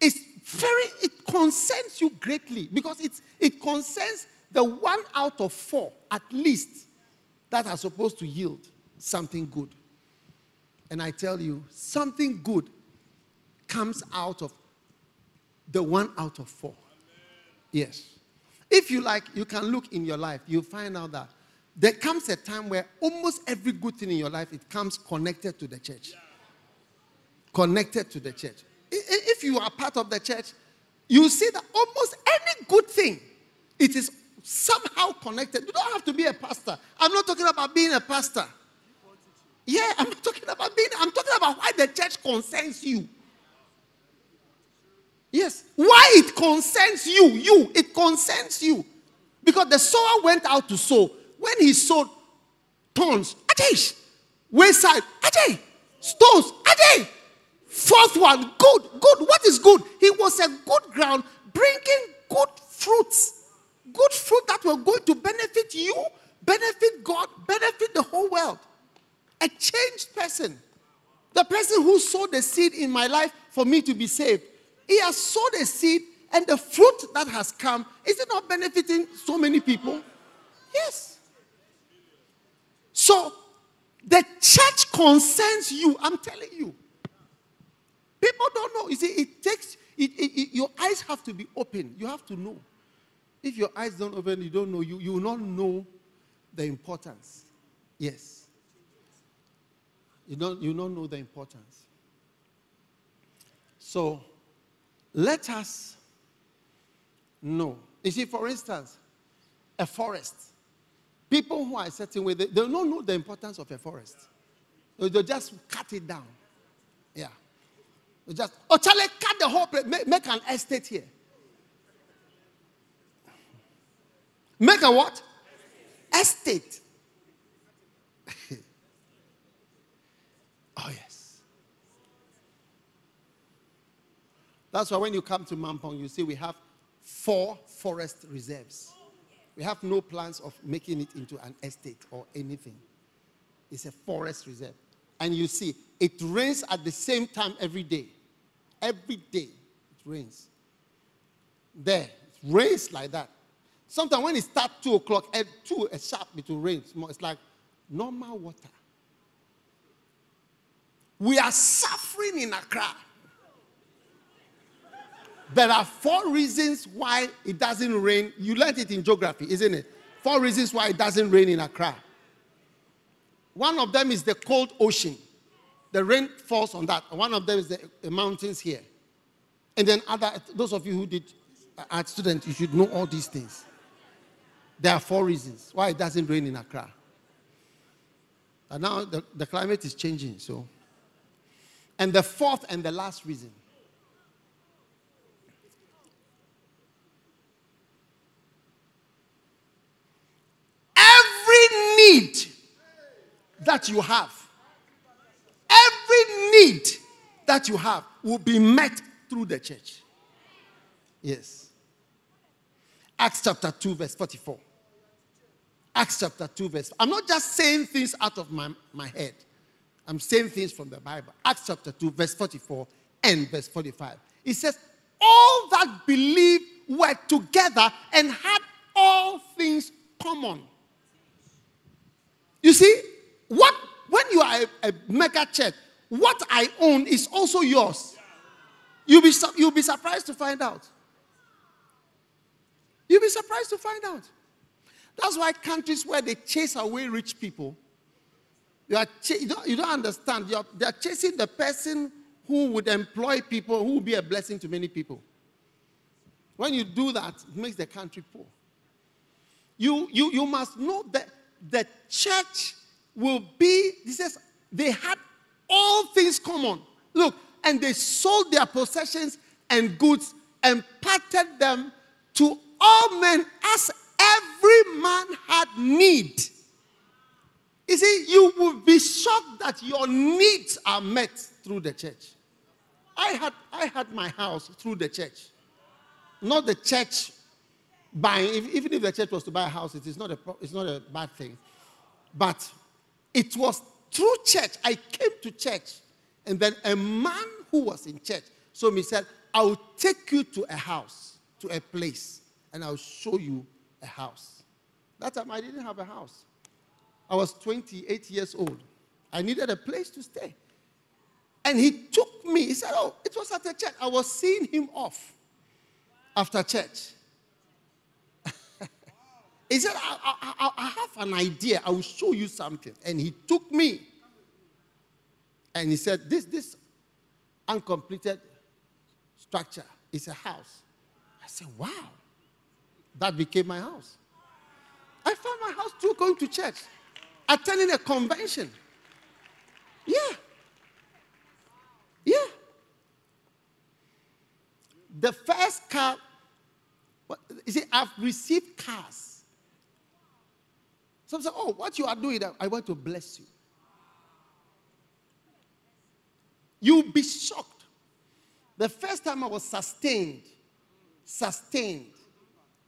is very, it concerns you greatly because it's, it concerns the one out of four, at least, that are supposed to yield something good. And I tell you, something good comes out of the one out of four. Yes. If you like, you can look in your life, you'll find out that there comes a time where almost every good thing in your life it comes connected to the church. connected to the church. If you are part of the church, you see that almost any good thing, it is somehow connected. You don't have to be a pastor. I'm not talking about being a pastor. Yeah, I'm not talking about being, I'm talking about why the church concerns you. Yes. Why it concerns you. You. It concerns you. Because the sower went out to sow. When he sowed thorns, Ajay. Wayside, Ajay. Stones, Ajay. Fourth one, good, good. What is good? He was a good ground, bringing good fruits. Good fruit that were going to benefit you, benefit God, benefit the whole world. A changed person. The person who sowed the seed in my life for me to be saved. He has sowed a seed, and the fruit that has come, is it not benefiting so many people? Yes. So, the church concerns you. I'm telling you. People don't know. You see, it takes, it, it, it- your eyes have to be open. You have to know. If your eyes don't open, you don't know, you, you will not know the importance. Yes. You don't, you don't know the importance. So, let us know. You see, for instance, a forest. People who are a certain way, they, don't know the importance of a forest. They they just cut it down. Yeah. They just, oh, Charlie, cut the whole place, make, make an estate here. Make a what? Estate. oh, yes. That's why when you come to Mampong, you see we have four forest reserves. We have no plans of making it into an estate or anything. It's a forest reserve. And you see, it rains at the same time every day. Every day it rains. There, it rains like that. Sometimes when it starts 2 o'clock, at 2 a sharp, it will rain. It's It's like normal water. We are suffering in Accra. There are four reasons why it doesn't rain. You learned it in geography, isn't it? Four reasons why it doesn't rain in Accra. One of them is the cold ocean. The rain falls on that. One of them is the, the mountains here. And then other, those of you who did uh, art student, you should know all these things. There are four reasons why it doesn't rain in Accra. And now the, the climate is changing, so. And the fourth and the last reason every need that you have, every need that you have will be met through the church. Yes. Acts chapter 2, verse 44. Acts chapter 2, verse. I'm not just saying things out of my, my head. I'm saying things from the Bible. Acts chapter 2, verse 44 and verse 45. It says, All that believed were together and had all things common. You see, what when you are a, a mega church, what I own is also yours. You'll be, su- you'll be surprised to find out. You'll be surprised to find out. That's why countries where they chase away rich people, you, are ch- you, don't, you don't understand. You're, they're chasing the person who would employ people who would be a blessing to many people. When you do that, it makes the country poor. You, you, you must know that the church will be, he says, they had all things common. Look, and they sold their possessions and goods and parted them to all men as every man had need. You see, you will be shocked that your needs are met through the church. I had, I had my house through the church, not the church buying. If, even if the church was to buy a house, it is not a, it's not a bad thing. But it was through church. I came to church, and then a man who was in church so me said, I'll take you to a house, to a place, and I'll show you a house. That time I didn't have a house. I was 28 years old. I needed a place to stay. And he took me. He said, Oh, it was at a church. I was seeing him off after church. He said, I, I, I, have an idea. I will show you something. And he took me. And he said, This, this, uncompleted structure. is a house. I said, wow. That became my house. I found my house through going to church, attending a convention. Yeah. Yeah. The first car, you see, I've received cars. Some say, oh, what you are doing, I want to bless you. You'll be shocked. The first time I was sustained, sustained,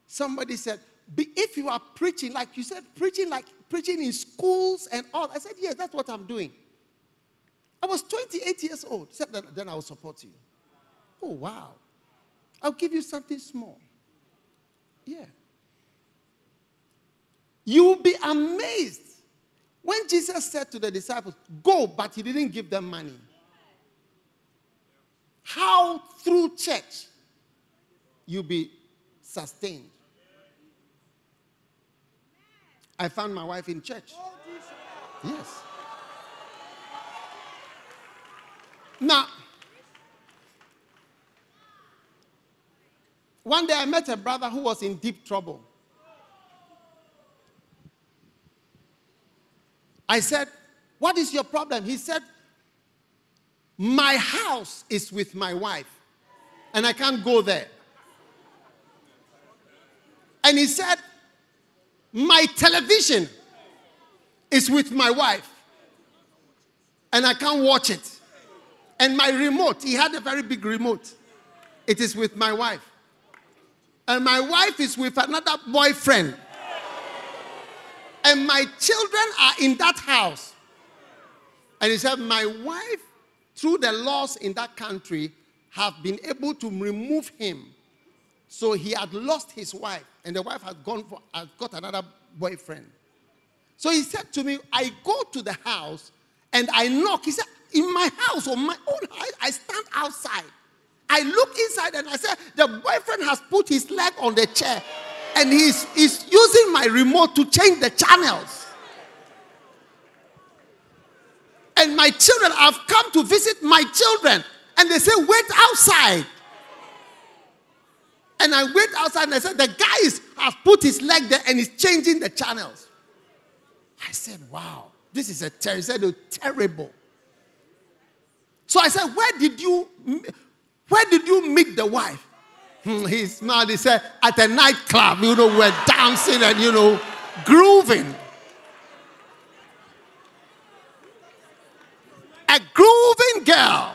somebody said, if you are preaching, like you said, preaching like preaching in schools and all, I said, yes, that's what I'm doing. I was 28 years old. Said, then, I will support you. Oh, wow. I'll give you something small. Yeah. You'll be amazed when Jesus said to the disciples, Go, but he didn't give them money. How through church you'll be sustained. I found my wife in church. Yes. Now, one day I met a brother who was in deep trouble. I said, What is your problem? He said, My house is with my wife, and I can't go there. And he said, My television is with my wife, and I can't watch it. And my remote, he had a very big remote, it is with my wife. And my wife is with another boyfriend. And my children are in that house. And he said, My wife, through the laws in that country, have been able to remove him. So he had lost his wife, and the wife had gone for had got another boyfriend. So he said to me, I go to the house and I knock. He said, In my house, on my own house, I stand outside. I look inside and I said, The boyfriend has put his leg on the chair and he's, he's using my remote to change the channels. And my children have come to visit my children and they say, Wait outside. And I wait outside and I said, The guy has put his leg there and he's changing the channels. I said, Wow, this is a ter-. Said, oh, terrible. So I said, Where did you where did you meet the wife? Hmm, he smiled. He said, At a nightclub, you know, we're dancing and you know, grooving. A grooving girl.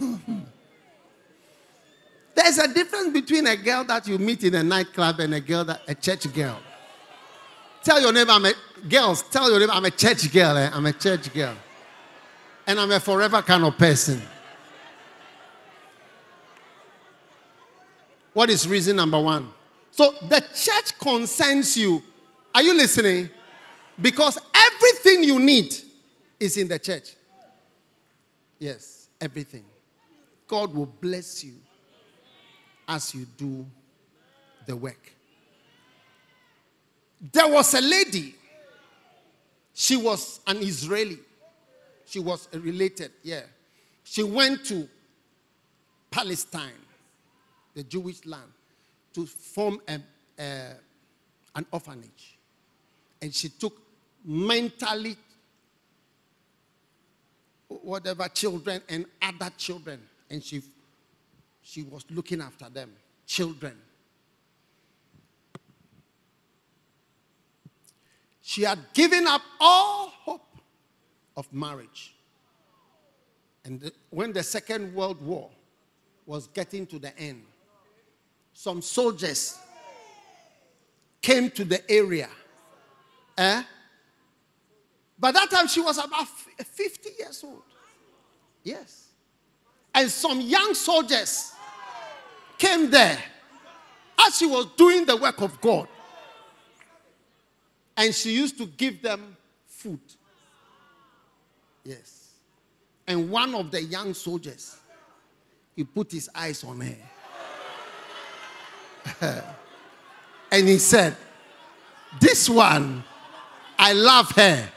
There's a difference between a girl that you meet in a nightclub and a girl that a church girl. Tell your neighbor, I'm a girls. Tell your neighbor, I'm a church girl. eh? I'm a church girl, and I'm a forever kind of person. What is reason number one? So the church concerns you. Are you listening? Because everything you need is in the church. Yes, everything. God will bless you as you do the work. There was a lady, she was an Israeli. She was related, yeah. She went to Palestine, the Jewish land, to form a, a- an orphanage. And she took mentally whatever children and other children, and she she was looking after them, children. She had given up all hope of marriage. And the- when the Second World War was getting to the end, some soldiers came to the area. Eh? By that time, she was about 50 years old. Yes. And some young soldiers came there as she was doing the work of God. And she used to give them food. Yes. And one of the young soldiers, he put his eyes on her. and he said, This one, I love her.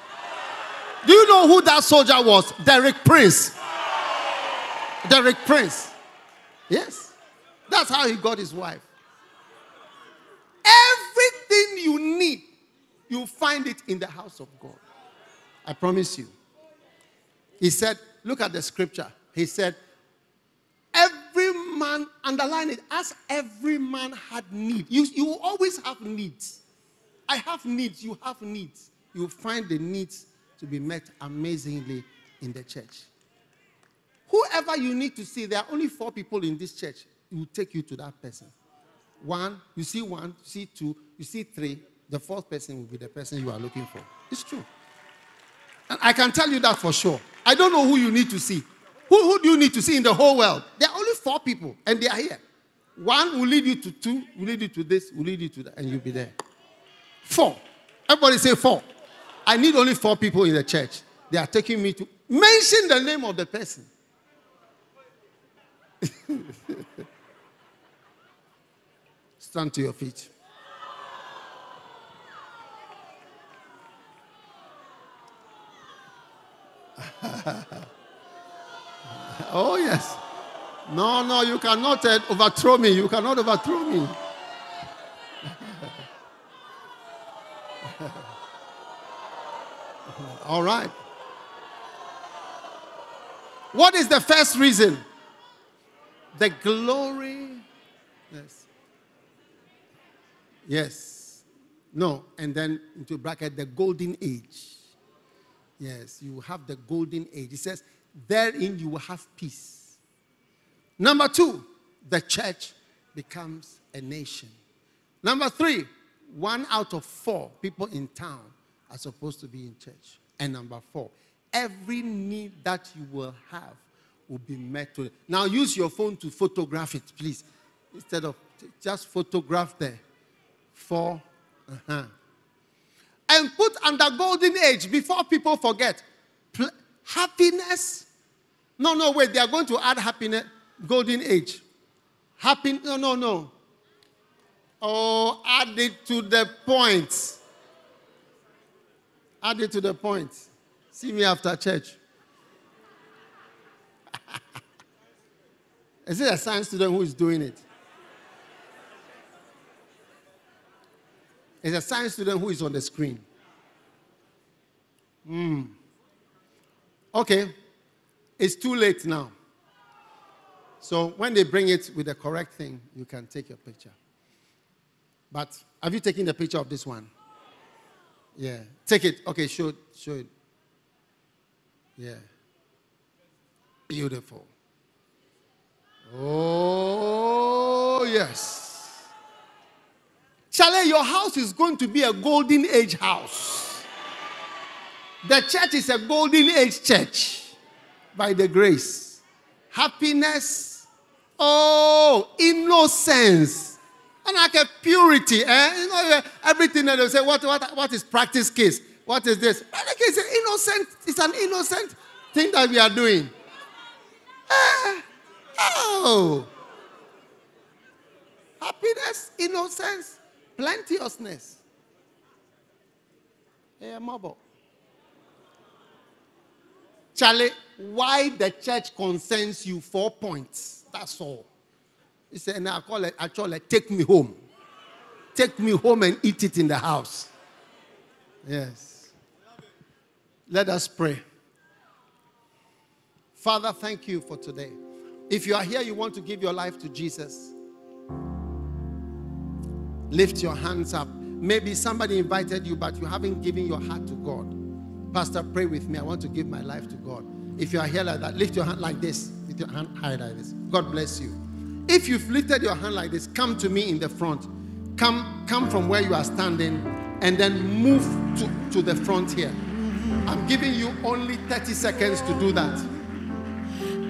Do you know who that soldier was? Derek Prince. Derek Prince. Yes. That's how he got his wife. Everything you need, you find it in the house of God. I promise you. He said, look at the scripture. He said, every man, underline it, as every man had need. You, you always have needs. I have needs, you have needs. You find the needs to be met amazingly in the church. Whoever you need to see, there are only four people in this church. It will take you to that person. One, you see one, you see two, you see three. The fourth person will be the person you are looking for. It's true. And I can tell you that for sure. I don't know who you need to see. Who, who do you need to see in the whole world? There are only four people, and they are here. One will lead you to two, will lead you to this, will lead you to that, and you'll be there. Four. Everybody say four. I need only four people in the church. They are taking me to mention the name of the person. Stand to your feet. oh, yes. No, no, you cannot uh, overthrow me. You cannot overthrow me. All right. What is the first reason? The glory. Yes. Yes. No. And then into bracket, the golden age. Yes. You have the golden age. It says, therein you will have peace. Number two, the church becomes a nation. Number three, one out of four people in town are supposed to be in church. And number four, every need that you will have will be met Now use your phone to photograph it, please. Instead of just photograph there. 4 uh-huh. And put under golden age before people forget. Pl- happiness. No, no, wait, they are going to add happiness, golden age. Happy, no, no, no. Oh, add it to the point. Add it to the point. See me after church. is it a science student who is doing it? It's a science student who is on the screen. Hmm. Okay. It's too late now. So when they bring it with the correct thing, you can take your picture. But have you taken the picture of this one? Yeah. Take it. Okay, show it. Show it. Yeah. Beautiful. Oh, yes. Charlie, your house is going to be a golden age house. The church is a golden age church by the grace. Happiness. Oh, innocence. And like a purity. Eh? You know, everything that they say, what, what, what is practice case? What is this? It's an innocent, it's an innocent thing that we are doing. Eh, oh. Happiness, innocence, plenteousness. Yeah, mobile. Charlie, why the church concerns you four points. That's all. He said, now I call it, I call it, take me home. Take me home and eat it in the house. Yes. Let us pray. Father, thank you for today. If you are here, you want to give your life to Jesus, lift your hands up. Maybe somebody invited you, but you haven't given your heart to God. Pastor, pray with me. I want to give my life to God. If you are here like that, lift your hand like this. Lift your hand high like this. God bless you. If you've lifted your hand like this, come to me in the front. Come, come from where you are standing and then move to, to the front here. I'm giving you only 30 seconds to do that.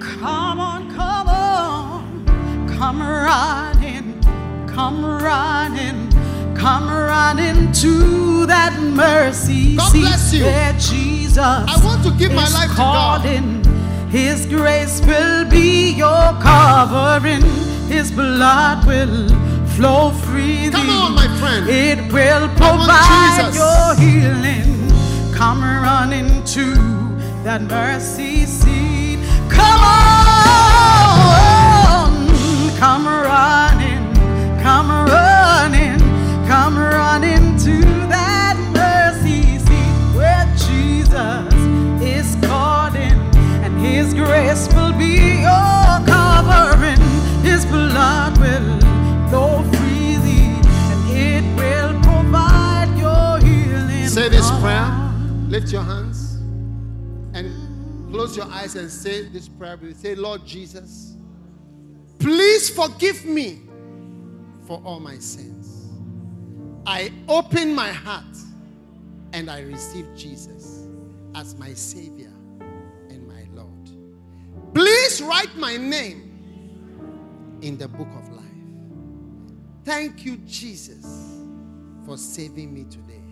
Come on, come on, come running, come running, Come running to that mercy God seat bless you. where Jesus. I want to give my life calling. to God. His grace will be your covering. His blood will flow freely. Come on, my friend. It will provide your healing. Come running to that mercy seat. Come on, come running, come running. His grace will be your covering. His blood will flow freely, and it will provide your healing. Say this prayer. Lift your hands and close your eyes and say this prayer. Say, Lord Jesus, please forgive me for all my sins. I open my heart and I receive Jesus as my Savior Please write my name in the book of life. Thank you, Jesus, for saving me today.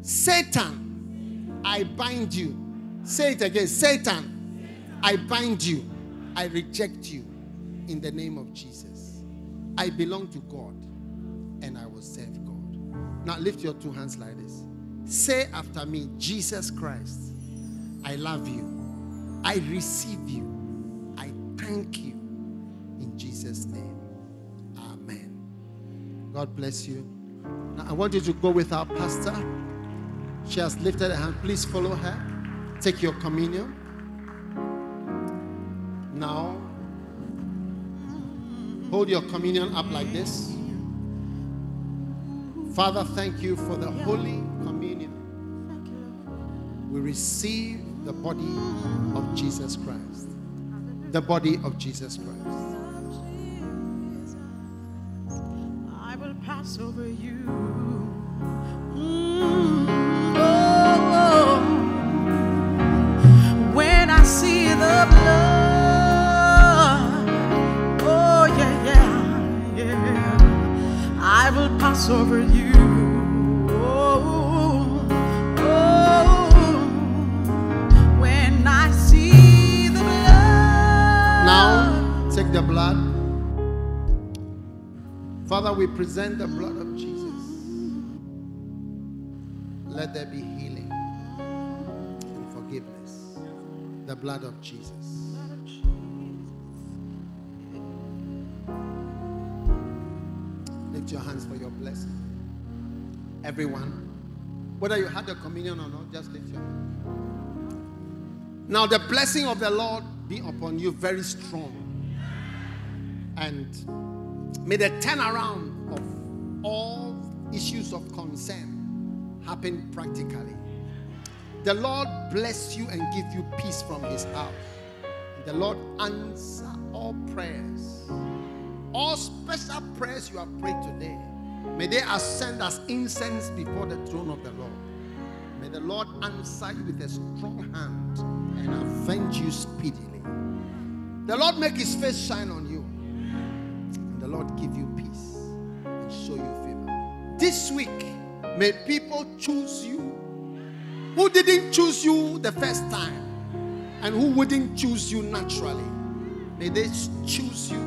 Satan, I bind you. Say it again Satan, I bind you. I reject you in the name of Jesus. I belong to God and I will serve God. Now lift your two hands like this. Say after me, Jesus Christ, I love you. I receive you. Thank you. In Jesus' name. Amen. God bless you. Now I want you to go with our pastor. She has lifted her hand. Please follow her. Take your communion. Now, hold your communion up like this. Father, thank you for the Holy Communion. We receive the body of Jesus Christ. The body of Jesus Christ. I will pass over you. Mm, oh, oh. When I see the blood, oh yeah, yeah, yeah, I will pass over you. Take the blood. Father, we present the blood of Jesus. Let there be healing and forgiveness. The blood of Jesus. Lift your hands for your blessing. Everyone, whether you had the communion or not, just lift your hand. Now, the blessing of the Lord be upon you very strong. And may the turnaround of all issues of concern happen practically. The Lord bless you and give you peace from his house. The Lord answer all prayers. All special prayers you have prayed today. May they ascend as incense before the throne of the Lord. May the Lord answer you with a strong hand and avenge you speedily. The Lord make his face shine on you. Lord give you peace and show you favor. This week, may people choose you who didn't choose you the first time and who wouldn't choose you naturally. May they choose you,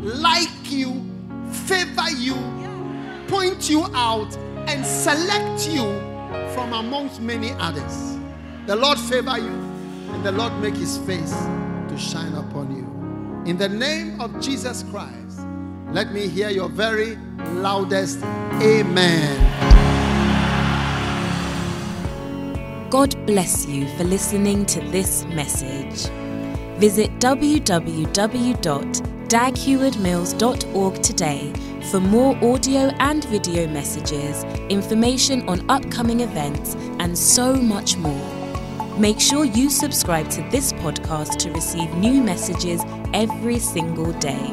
like you, favor you, point you out, and select you from amongst many others. The Lord favor you, and the Lord make his face to shine upon you. In the name of Jesus Christ, let me hear your very loudest Amen. God bless you for listening to this message. Visit www.daghewardmills.org today for more audio and video messages, information on upcoming events, and so much more. Make sure you subscribe to this podcast to receive new messages every single day.